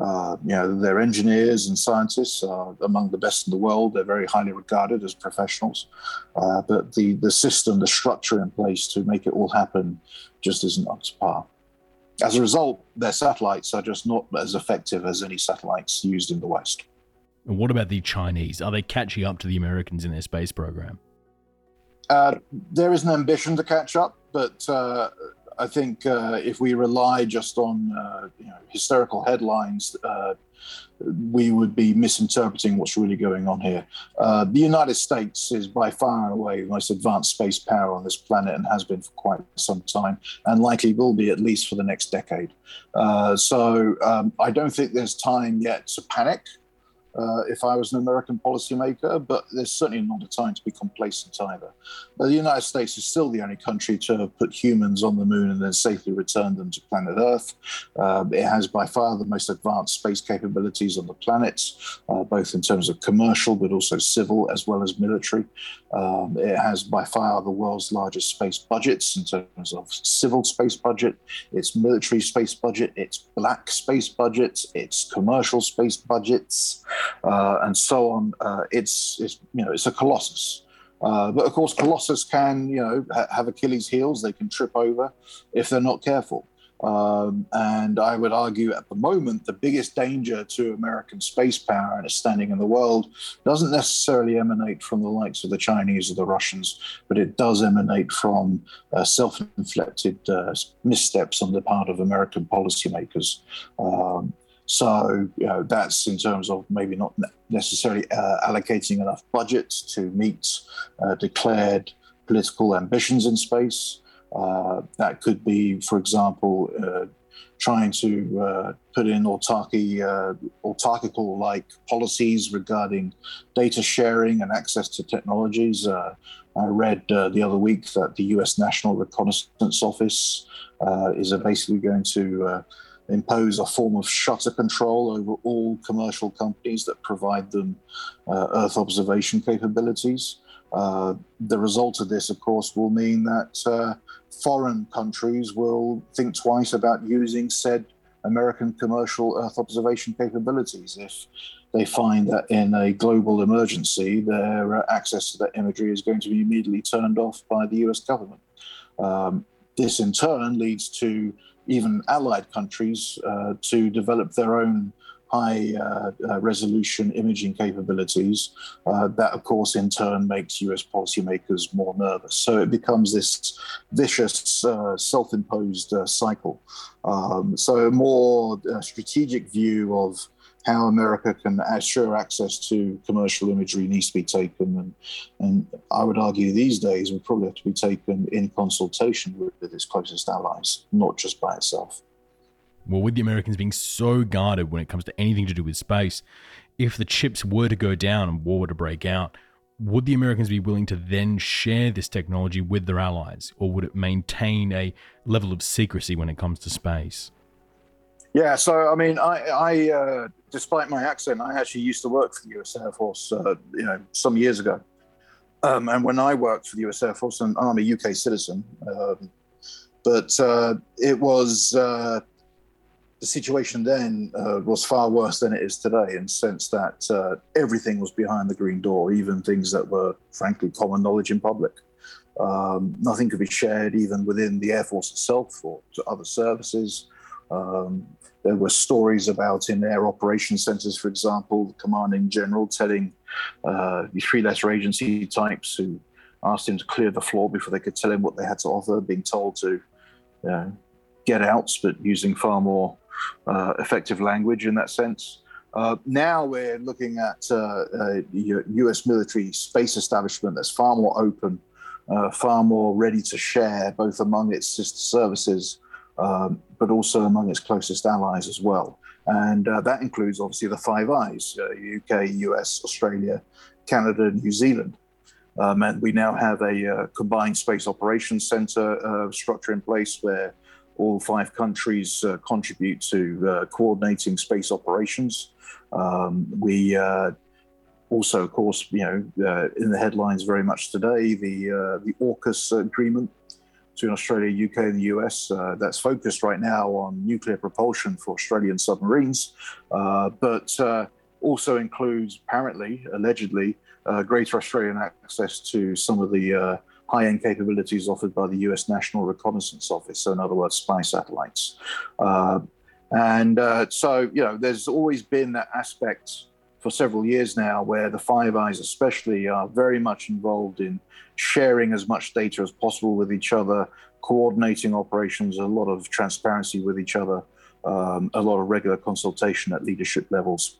Uh, you know, their engineers and scientists are among the best in the world. They're very highly regarded as professionals. Uh, but the, the system, the structure in place to make it all happen just isn't up to par. As a result, their satellites are just not as effective as any satellites used in the West. And what about the Chinese? Are they catching up to the Americans in their space program? Uh, there is an ambition to catch up, but uh, I think uh, if we rely just on uh, you know, historical headlines, uh, we would be misinterpreting what's really going on here. Uh, the United States is by far and away the most advanced space power on this planet and has been for quite some time, and likely will be at least for the next decade. Uh, so um, I don't think there's time yet to panic. uh, if I was an American policymaker, but there's certainly not a time to be complacent either. But the United States is still the only country to have put humans on the moon and then safely returned them to planet Earth. Um, it has by far the most advanced space capabilities on the planet, uh, both in terms of commercial but also civil as well as military. Um, it has by far the world's largest space budgets in terms of civil space budget, its military space budget, its black space budget, its commercial space budgets uh, and so on. Uh, it's, it's, you know, it's a colossus. Uh, but of course, colossus can, you know, ha- have Achilles' heels. They can trip over if they're not careful. Um, and I would argue at the moment, the biggest danger to American space power and its standing in the world doesn't necessarily emanate from the likes of the Chinese or the Russians, but it does emanate from uh, self inflicted uh, missteps on the part of American policymakers. Um, so, you know, that's in terms of maybe not necessarily uh, allocating enough budget to meet uh, declared political ambitions in space. Uh, that could be, for example, uh, trying to uh, put in autarky, uh, autarkical like policies regarding data sharing and access to technologies. I read the other week that the US National Reconnaissance Office is basically going to impose a form of shutter control over all commercial companies that provide them uh, Earth observation capabilities. Uh, the result of this, of course, will mean that uh, foreign countries will think twice about using said American commercial Earth observation capabilities if they find that in a global emergency, their uh, access to that imagery is going to be immediately turned off by the US government. Um, this in turn leads to even allied countries uh, to develop their own high uh, uh, resolution imaging capabilities. Uh, that, of course, in turn makes US policymakers more nervous. So it becomes this vicious, uh, self imposed uh, cycle. Um, so, a more uh, strategic view of how America can assure access to commercial imagery needs to be taken. And, and I would argue these days would probably have to be taken in consultation with, with its closest allies, not just by itself. Well, with the Americans being so guarded when it comes to anything to do with space, if the chips were to go down and war were to break out, would the Americans be willing to then share this technology with their allies, or would it maintain a level of secrecy when it comes to space? Yeah, so I mean, I, I uh, despite my accent, I actually used to work for the U.S. Air Force, uh, you know, some years ago. Um, and when I worked for the U.S. Air Force, and I'm a UK citizen, um, but uh, it was uh, the situation then uh, was far worse than it is today in the sense that uh, everything was behind the green door, even things that were frankly common knowledge in public. Um, nothing could be shared even within the Air Force itself or to other services. Um, there were stories about in air operations centers, for example, the commanding general telling uh, the three letter agency types who asked him to clear the floor before they could tell him what they had to offer, being told to get out, but using far more uh, effective language in that sense. Uh, now we're looking at uh, US military space establishment that's far more open, uh, far more ready to share both among its sister services, um, but also among its closest allies as well. And uh, that includes obviously the Five Eyes UK, US, Australia, Canada, New Zealand. Um, and we now have a uh, combined space operations center structure in place where all five countries uh, contribute to uh, coordinating space operations. Um, we uh, also, of course, you know, uh, in the headlines very much today, the uh, the AUKUS agreement between Australia, UK, and the US uh, that's focused right now on nuclear propulsion for Australian submarines, but also includes apparently, allegedly, greater Australian access to some of the high-end capabilities offered by the U.S. National Reconnaissance Office. So, in other words, spy satellites. Uh, and uh, so, you know, there's always been that aspect for several years now where the Five Eyes, especially, are very much involved in sharing as much data as possible with each other, coordinating operations, a lot of transparency with each other, um, a lot of regular consultation at leadership levels.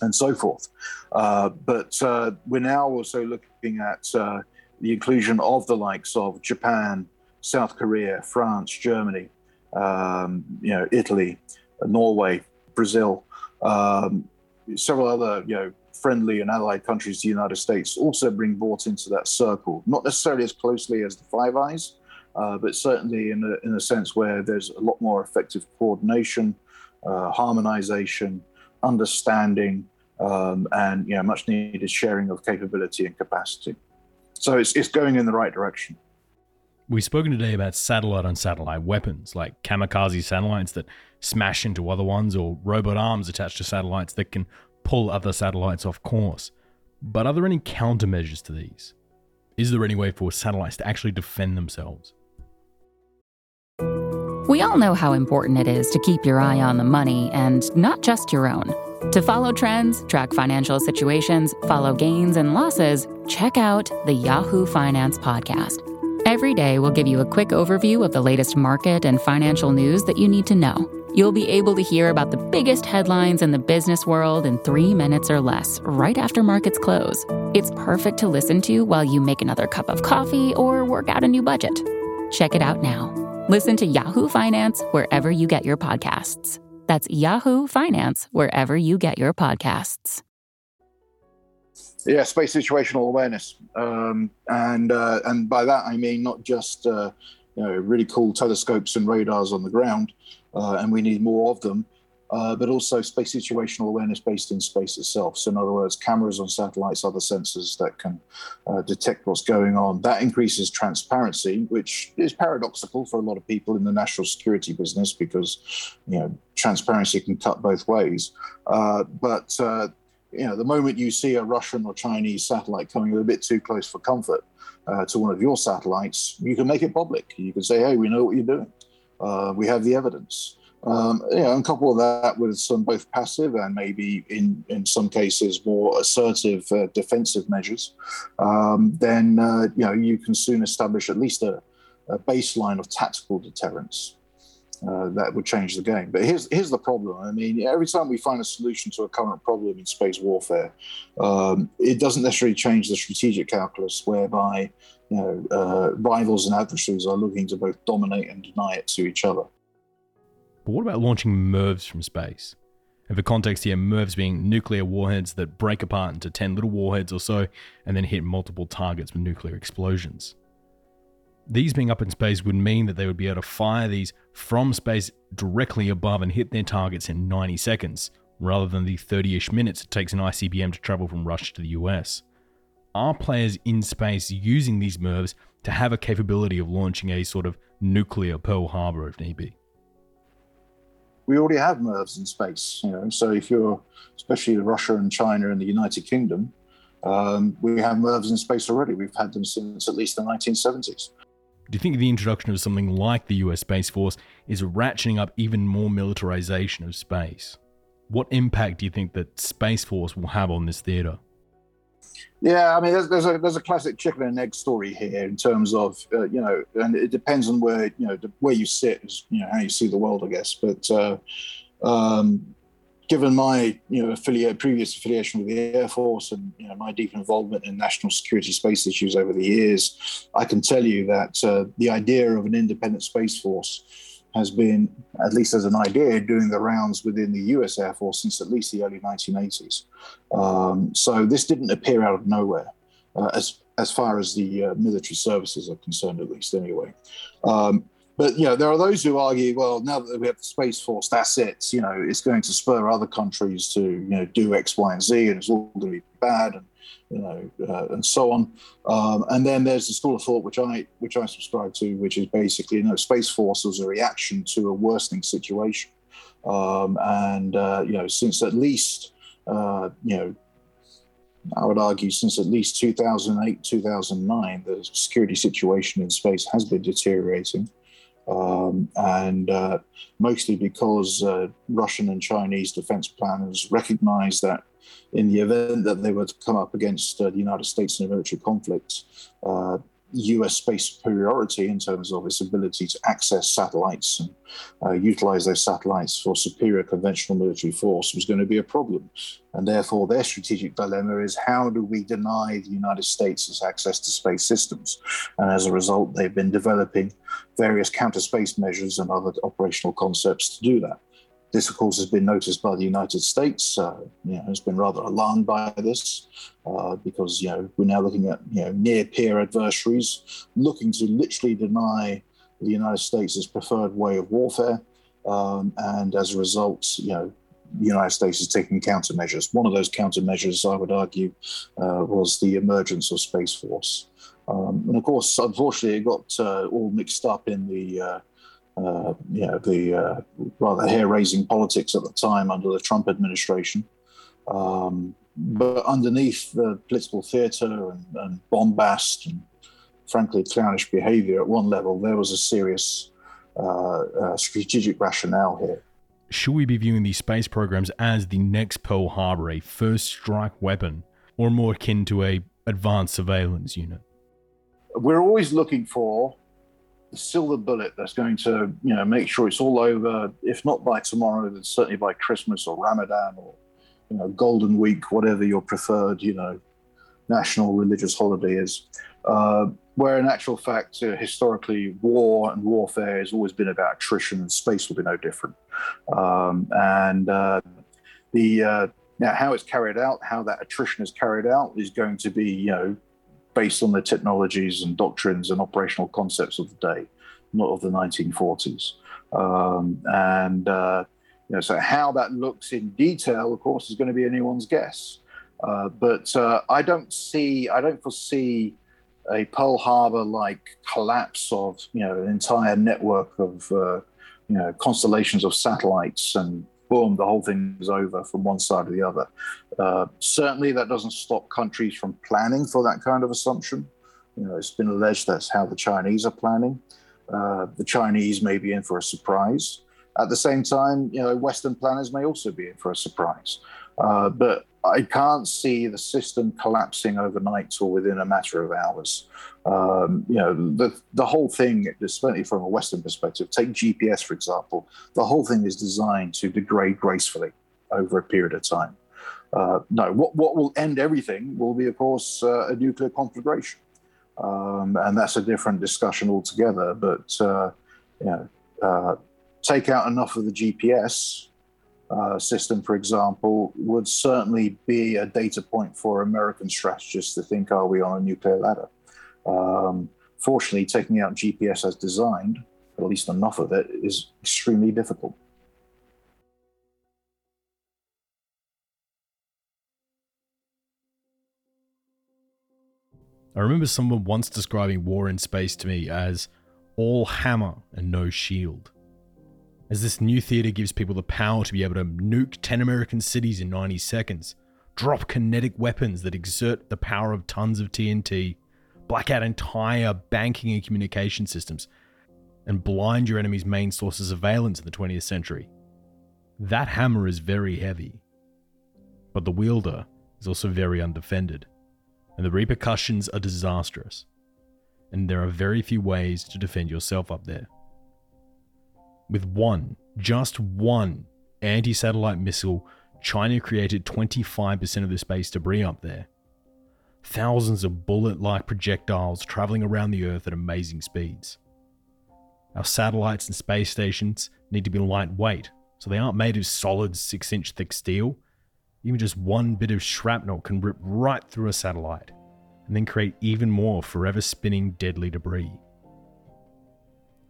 And so forth. Uh, but uh, we're now also looking at uh, the inclusion of the likes of Japan, South Korea, France, Germany, um, you know, Italy, Norway, Brazil, um, several other you know friendly and allied countries to the United States also being brought into that circle, not necessarily as closely as the Five Eyes, uh, but certainly in a, in a sense where there's a lot more effective coordination, uh, harmonization, understanding, um, and you know much needed sharing of capability and capacity. So it's it's going in the right direction. We've spoken today about satellite on satellite weapons like kamikaze satellites that smash into other ones or robot arms attached to satellites that can pull other satellites off course. But are there any countermeasures to these? Is there any way for satellites to actually defend themselves? We all know how important it is to keep your eye on the money and not just your own. To follow trends, track financial situations, follow gains and losses, check out the Yahoo Finance Podcast. Every day, we'll give you a quick overview of the latest market and financial news that you need to know. You'll be able to hear about the biggest headlines in the business world in three minutes or less, right after markets close. It's perfect to listen to while you make another cup of coffee or work out a new budget. Check it out now. Listen to Yahoo Finance wherever you get your podcasts. That's Yahoo Finance wherever you get your podcasts. Yeah, space situational awareness, um, and uh, and by that I mean not just uh, you know really cool telescopes and radars on the ground, uh, and we need more of them, uh, but also space situational awareness based in space itself. So, in other words, cameras on satellites, other sensors that can uh, detect what's going on. That increases transparency, which is paradoxical for a lot of people in the national security business because, you know, transparency can cut both ways. Uh, but you know, the moment you see a Russian or Chinese satellite coming a bit too close for comfort uh, to one of your satellites, you can make it public. You can say, "Hey, we know what you're doing. Uh, we have the evidence." Um, you know, and couple that with some both passive and maybe in in some cases more assertive uh, defensive measures, um, then uh, you know you can soon establish at least a, a baseline of tactical deterrence uh, that would change the game. But here's here's the problem. I mean, every time we find a solution to a current problem in space warfare, um, it doesn't necessarily change the strategic calculus, whereby you know uh, rivals and adversaries are looking to both dominate and deny it to each other. But what about launching MIRVs from space? And for context here, MIRVs being nuclear warheads that break apart into 10 little warheads or so and then hit multiple targets with nuclear explosions. These being up in space would mean that they would be able to fire these from space directly above and hit their targets in 90 seconds, rather than the 30 ish minutes it takes an ICBM to travel from Russia to the US. Are players in space using these MIRVs to have a capability of launching a sort of nuclear Pearl Harbor if need be? We already have MIRVs in space, you know. So if you're, especially Russia and China and the United Kingdom, um, we have MIRVs in space already. We've had them since at least the 1970s. Do you think the introduction of something like the US Space Force is ratcheting up even more militarization of space? What impact do you think that Space Force will have on this theater? Yeah, I mean, there's, there's, a there's a classic chicken and egg story here in terms of uh, you know, and it depends on where you know where you sit, is you know how you see the world, I guess. But uh, um, given my you know affiliate previous affiliation with the Air Force and you know my deep involvement in national security space issues over the years, I can tell you that uh, the idea of an independent space force has been, at least as an idea, doing the rounds within the U.S. Air Force since at least the early 1980s. Um, so this didn't appear out of nowhere, uh, as as far as the uh, military services are concerned, at least anyway. Um, but you know, there are those who argue, well, now that we have the space force, that's it. You know, it's going to spur other countries to you know do X, Y, and Z, and it's all going to be bad, and you know, uh, and so on. Um, and then there's the school of thought which I which I subscribe to, which is basically, you know, space force was a reaction to a worsening situation, um, and uh, you know, since at least uh, you know I would argue since at least 2008, 2009, the security situation in space has been deteriorating um, and uh, mostly because uh, Russian and Chinese defense planners recognized that in the event that they were to come up against uh, the United States in a military conflict, uh, US space superiority in terms of its ability to access satellites and uh, utilize those satellites for superior conventional military force was going to be a problem. And therefore, their strategic dilemma is how do we deny the United States its access to space systems? And as a result, they've been developing various counter space measures and other operational concepts to do that. This, of course, has been noticed by the United States. Uh, you know, has been rather alarmed by this uh, because you know we're now looking at you know near peer adversaries looking to literally deny the United States' its preferred way of warfare, um, and as a result, you know. The United States is taking countermeasures. One of those countermeasures, I would argue, uh, was the emergence of Space Force. Um, and of course, unfortunately, it got uh, all mixed up in the uh, you know, the uh, rather hair-raising politics at the time under the Trump administration. Um, but underneath the political theatre and, and, bombast and, frankly, clownish behaviour at one level, there was a serious uh, uh, strategic rationale here. Should we be viewing these space programs as the next Pearl Harbor, a first strike weapon, or more akin to a advanced surveillance unit? We're always looking for silver bullet that's going to you know make sure it's all over if not by tomorrow then certainly by christmas or ramadan or you know golden week whatever your preferred you know national religious holiday is. Uh, where in actual fact uh, historically war and warfare has always been about attrition and space will be no different. Um, and uh, the uh, now how it's carried out how that attrition is carried out is going to be you know based on the technologies and doctrines and operational concepts of the day, not of the 1940s. Um, and uh, you know, so how that looks in detail, of course, is going to be anyone's guess. Uh, but uh, I don't see, I don't foresee a Pearl Harbor like collapse of you know an entire network of uh, you know constellations of satellites and boom, the whole thing is over from one side to the other. Uh, certainly, that doesn't stop countries from planning for that kind of assumption. You know, it's been alleged that's how the Chinese are planning. Uh, the Chinese may be in for a surprise. At the same time, you know, Western planners may also be in for a surprise. Uh, but I can't see the system collapsing overnight or within a matter of hours. Um, you know, the the whole thing, especially from a Western perspective, take GPS for example. The whole thing is designed to degrade gracefully over a period of time. Uh, no, what what will end everything will be, of course, uh, a nuclear conflagration, um, and that's a different discussion altogether. But uh, you know, uh, take out enough of the GPS uh, system, for example, would certainly be a data point for American strategists to think, are we on a nuclear ladder? Um, fortunately, taking out GPS as designed, at least enough of it, is extremely difficult. I remember someone once describing war in space to me as all hammer and no shield as this new theater gives people the power to be able to nuke 10 American cities in 90 seconds, drop kinetic weapons that exert the power of tons of TNT, black out entire banking and communication systems, and blind your enemy's main source of surveillance in the 20th century. That hammer is very heavy. But the wielder is also very undefended, and the repercussions are disastrous. And there are very few ways to defend yourself up there with one, just one anti satellite missile, China created 25% of the space debris up there. Thousands of bullet like projectiles traveling around the Earth at amazing speeds. Our satellites and space stations need to be lightweight, so they aren't made of solid 6 inch thick steel. Even just one bit of shrapnel can rip right through a satellite and then create even more forever spinning deadly debris.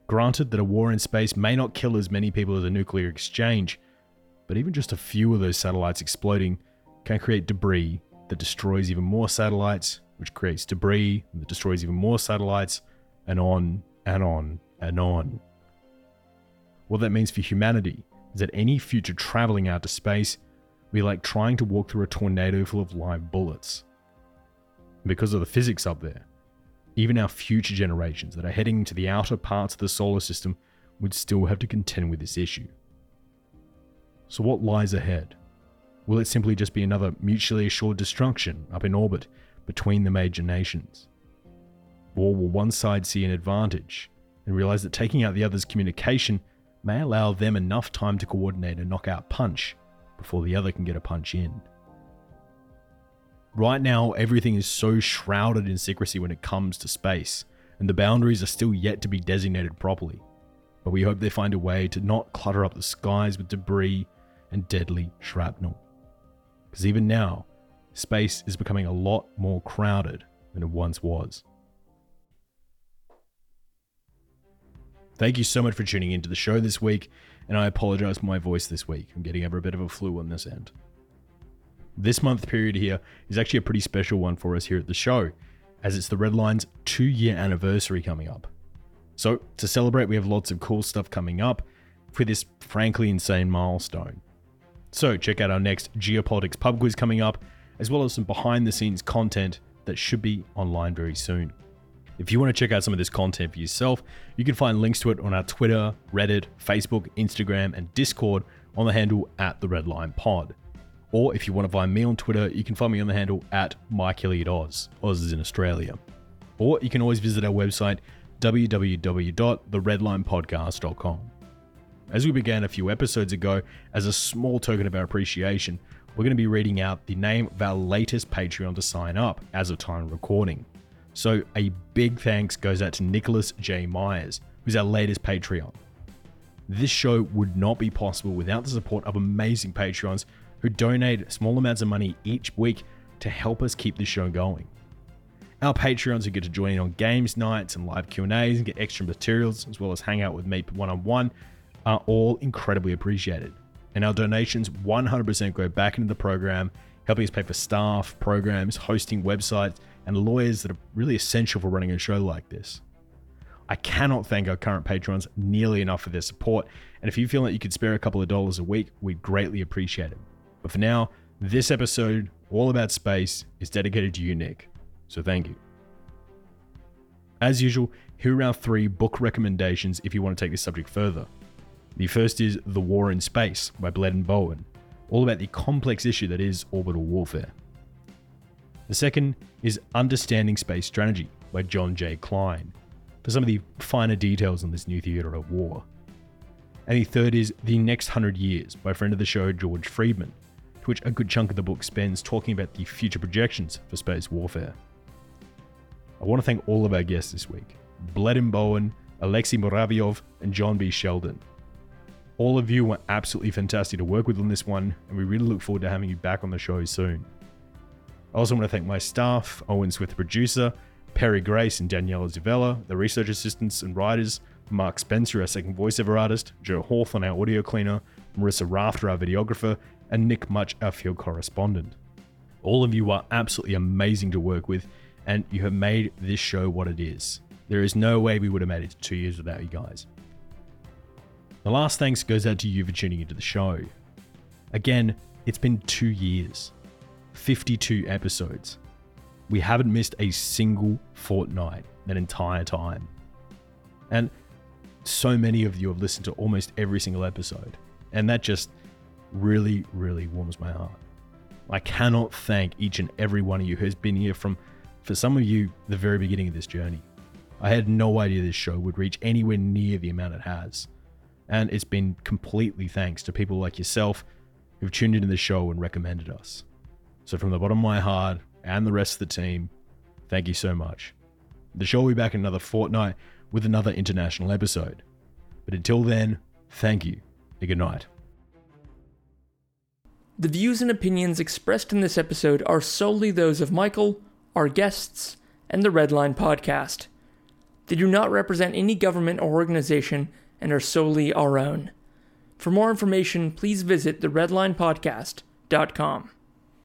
Granted that a war in space may not kill as many people as a nuclear exchange, but even just a few of those satellites exploding can create debris that destroys even more satellites, which creates debris that destroys even more satellites, and on and on and on. What that means for humanity is that any future traveling out to space will be like trying to walk through a tornado full of live bullets. Because of the physics up there, even our future generations that are heading to the outer parts of the solar system would still have to contend with this issue. So, what lies ahead? Will it simply just be another mutually assured destruction up in orbit between the major nations? Or will one side see an advantage and realize that taking out the other's communication may allow them enough time to coordinate a knockout punch before the other can get a punch in? Right now, everything is so shrouded in secrecy when it comes to space, and the boundaries are still yet to be designated properly. but we hope they find a way to not clutter up the skies with debris and deadly shrapnel. Because even now, space is becoming a lot more crowded than it once was. Thank you so much for tuning into the show this week, and I apologize for my voice this week. I'm getting over a bit of a flu on this end. This month period here is actually a pretty special one for us here at the show, as it's the Redline's two year anniversary coming up. So, to celebrate, we have lots of cool stuff coming up for this frankly insane milestone. So, check out our next Geopolitics pub quiz coming up, as well as some behind the scenes content that should be online very soon. If you want to check out some of this content for yourself, you can find links to it on our Twitter, Reddit, Facebook, Instagram, and Discord on the handle at the Redline Pod. Or if you want to find me on Twitter, you can find me on the handle at Mike Hilliard Oz. Oz is in Australia. Or you can always visit our website, www.theredlinepodcast.com. As we began a few episodes ago, as a small token of our appreciation, we're going to be reading out the name of our latest Patreon to sign up as of time of recording. So a big thanks goes out to Nicholas J. Myers, who's our latest Patreon. This show would not be possible without the support of amazing Patreons who donate small amounts of money each week to help us keep the show going. Our Patreons who get to join in on games nights and live Q&As and get extra materials as well as hang out with me one-on-one are all incredibly appreciated. And our donations 100% go back into the program, helping us pay for staff, programs, hosting websites, and lawyers that are really essential for running a show like this. I cannot thank our current patrons nearly enough for their support, and if you feel that you could spare a couple of dollars a week, we'd greatly appreciate it. But for now, this episode, all about space, is dedicated to you, Nick. So thank you. As usual, here are our three book recommendations if you want to take this subject further. The first is The War in Space by Bleddyn Bowen, all about the complex issue that is orbital warfare. The second is Understanding Space Strategy by John J. Klein, for some of the finer details on this new theatre of war. And the third is The Next Hundred Years by friend of the show George Friedman, which a good chunk of the book spends talking about the future projections for space warfare. I want to thank all of our guests this week Bleddyn Bowen, Alexey Muraviev, and John B. Sheldon. All of you were absolutely fantastic to work with on this one, and we really look forward to having you back on the show soon. I also want to thank my staff, Owen Swift, the producer, Perry Grace and Daniela Zavella, the research assistants and writers, Mark Spencer, our second voiceover artist, Joe Hawthorne, our audio cleaner, Marissa Rafter, our videographer, and Nick Much, our field correspondent. All of you are absolutely amazing to work with, and you have made this show what it is. There is no way we would have made it to two years without you guys. The last thanks goes out to you for tuning into the show. Again, it's been two years. 52 episodes. We haven't missed a single fortnight that entire time. And so many of you have listened to almost every single episode. And that just really, really warms my heart. I cannot thank each and every one of you who's been here from, for some of you, the very beginning of this journey. I had no idea this show would reach anywhere near the amount it has. And it's been completely thanks to people like yourself who've tuned into the show and recommended us. So, from the bottom of my heart and the rest of the team, thank you so much. The show will be back in another fortnight with another international episode. But until then, thank you and good night. The views and opinions expressed in this episode are solely those of Michael, our guests, and the Redline podcast. They do not represent any government or organization and are solely our own. For more information, please visit theredlinepodcast.com.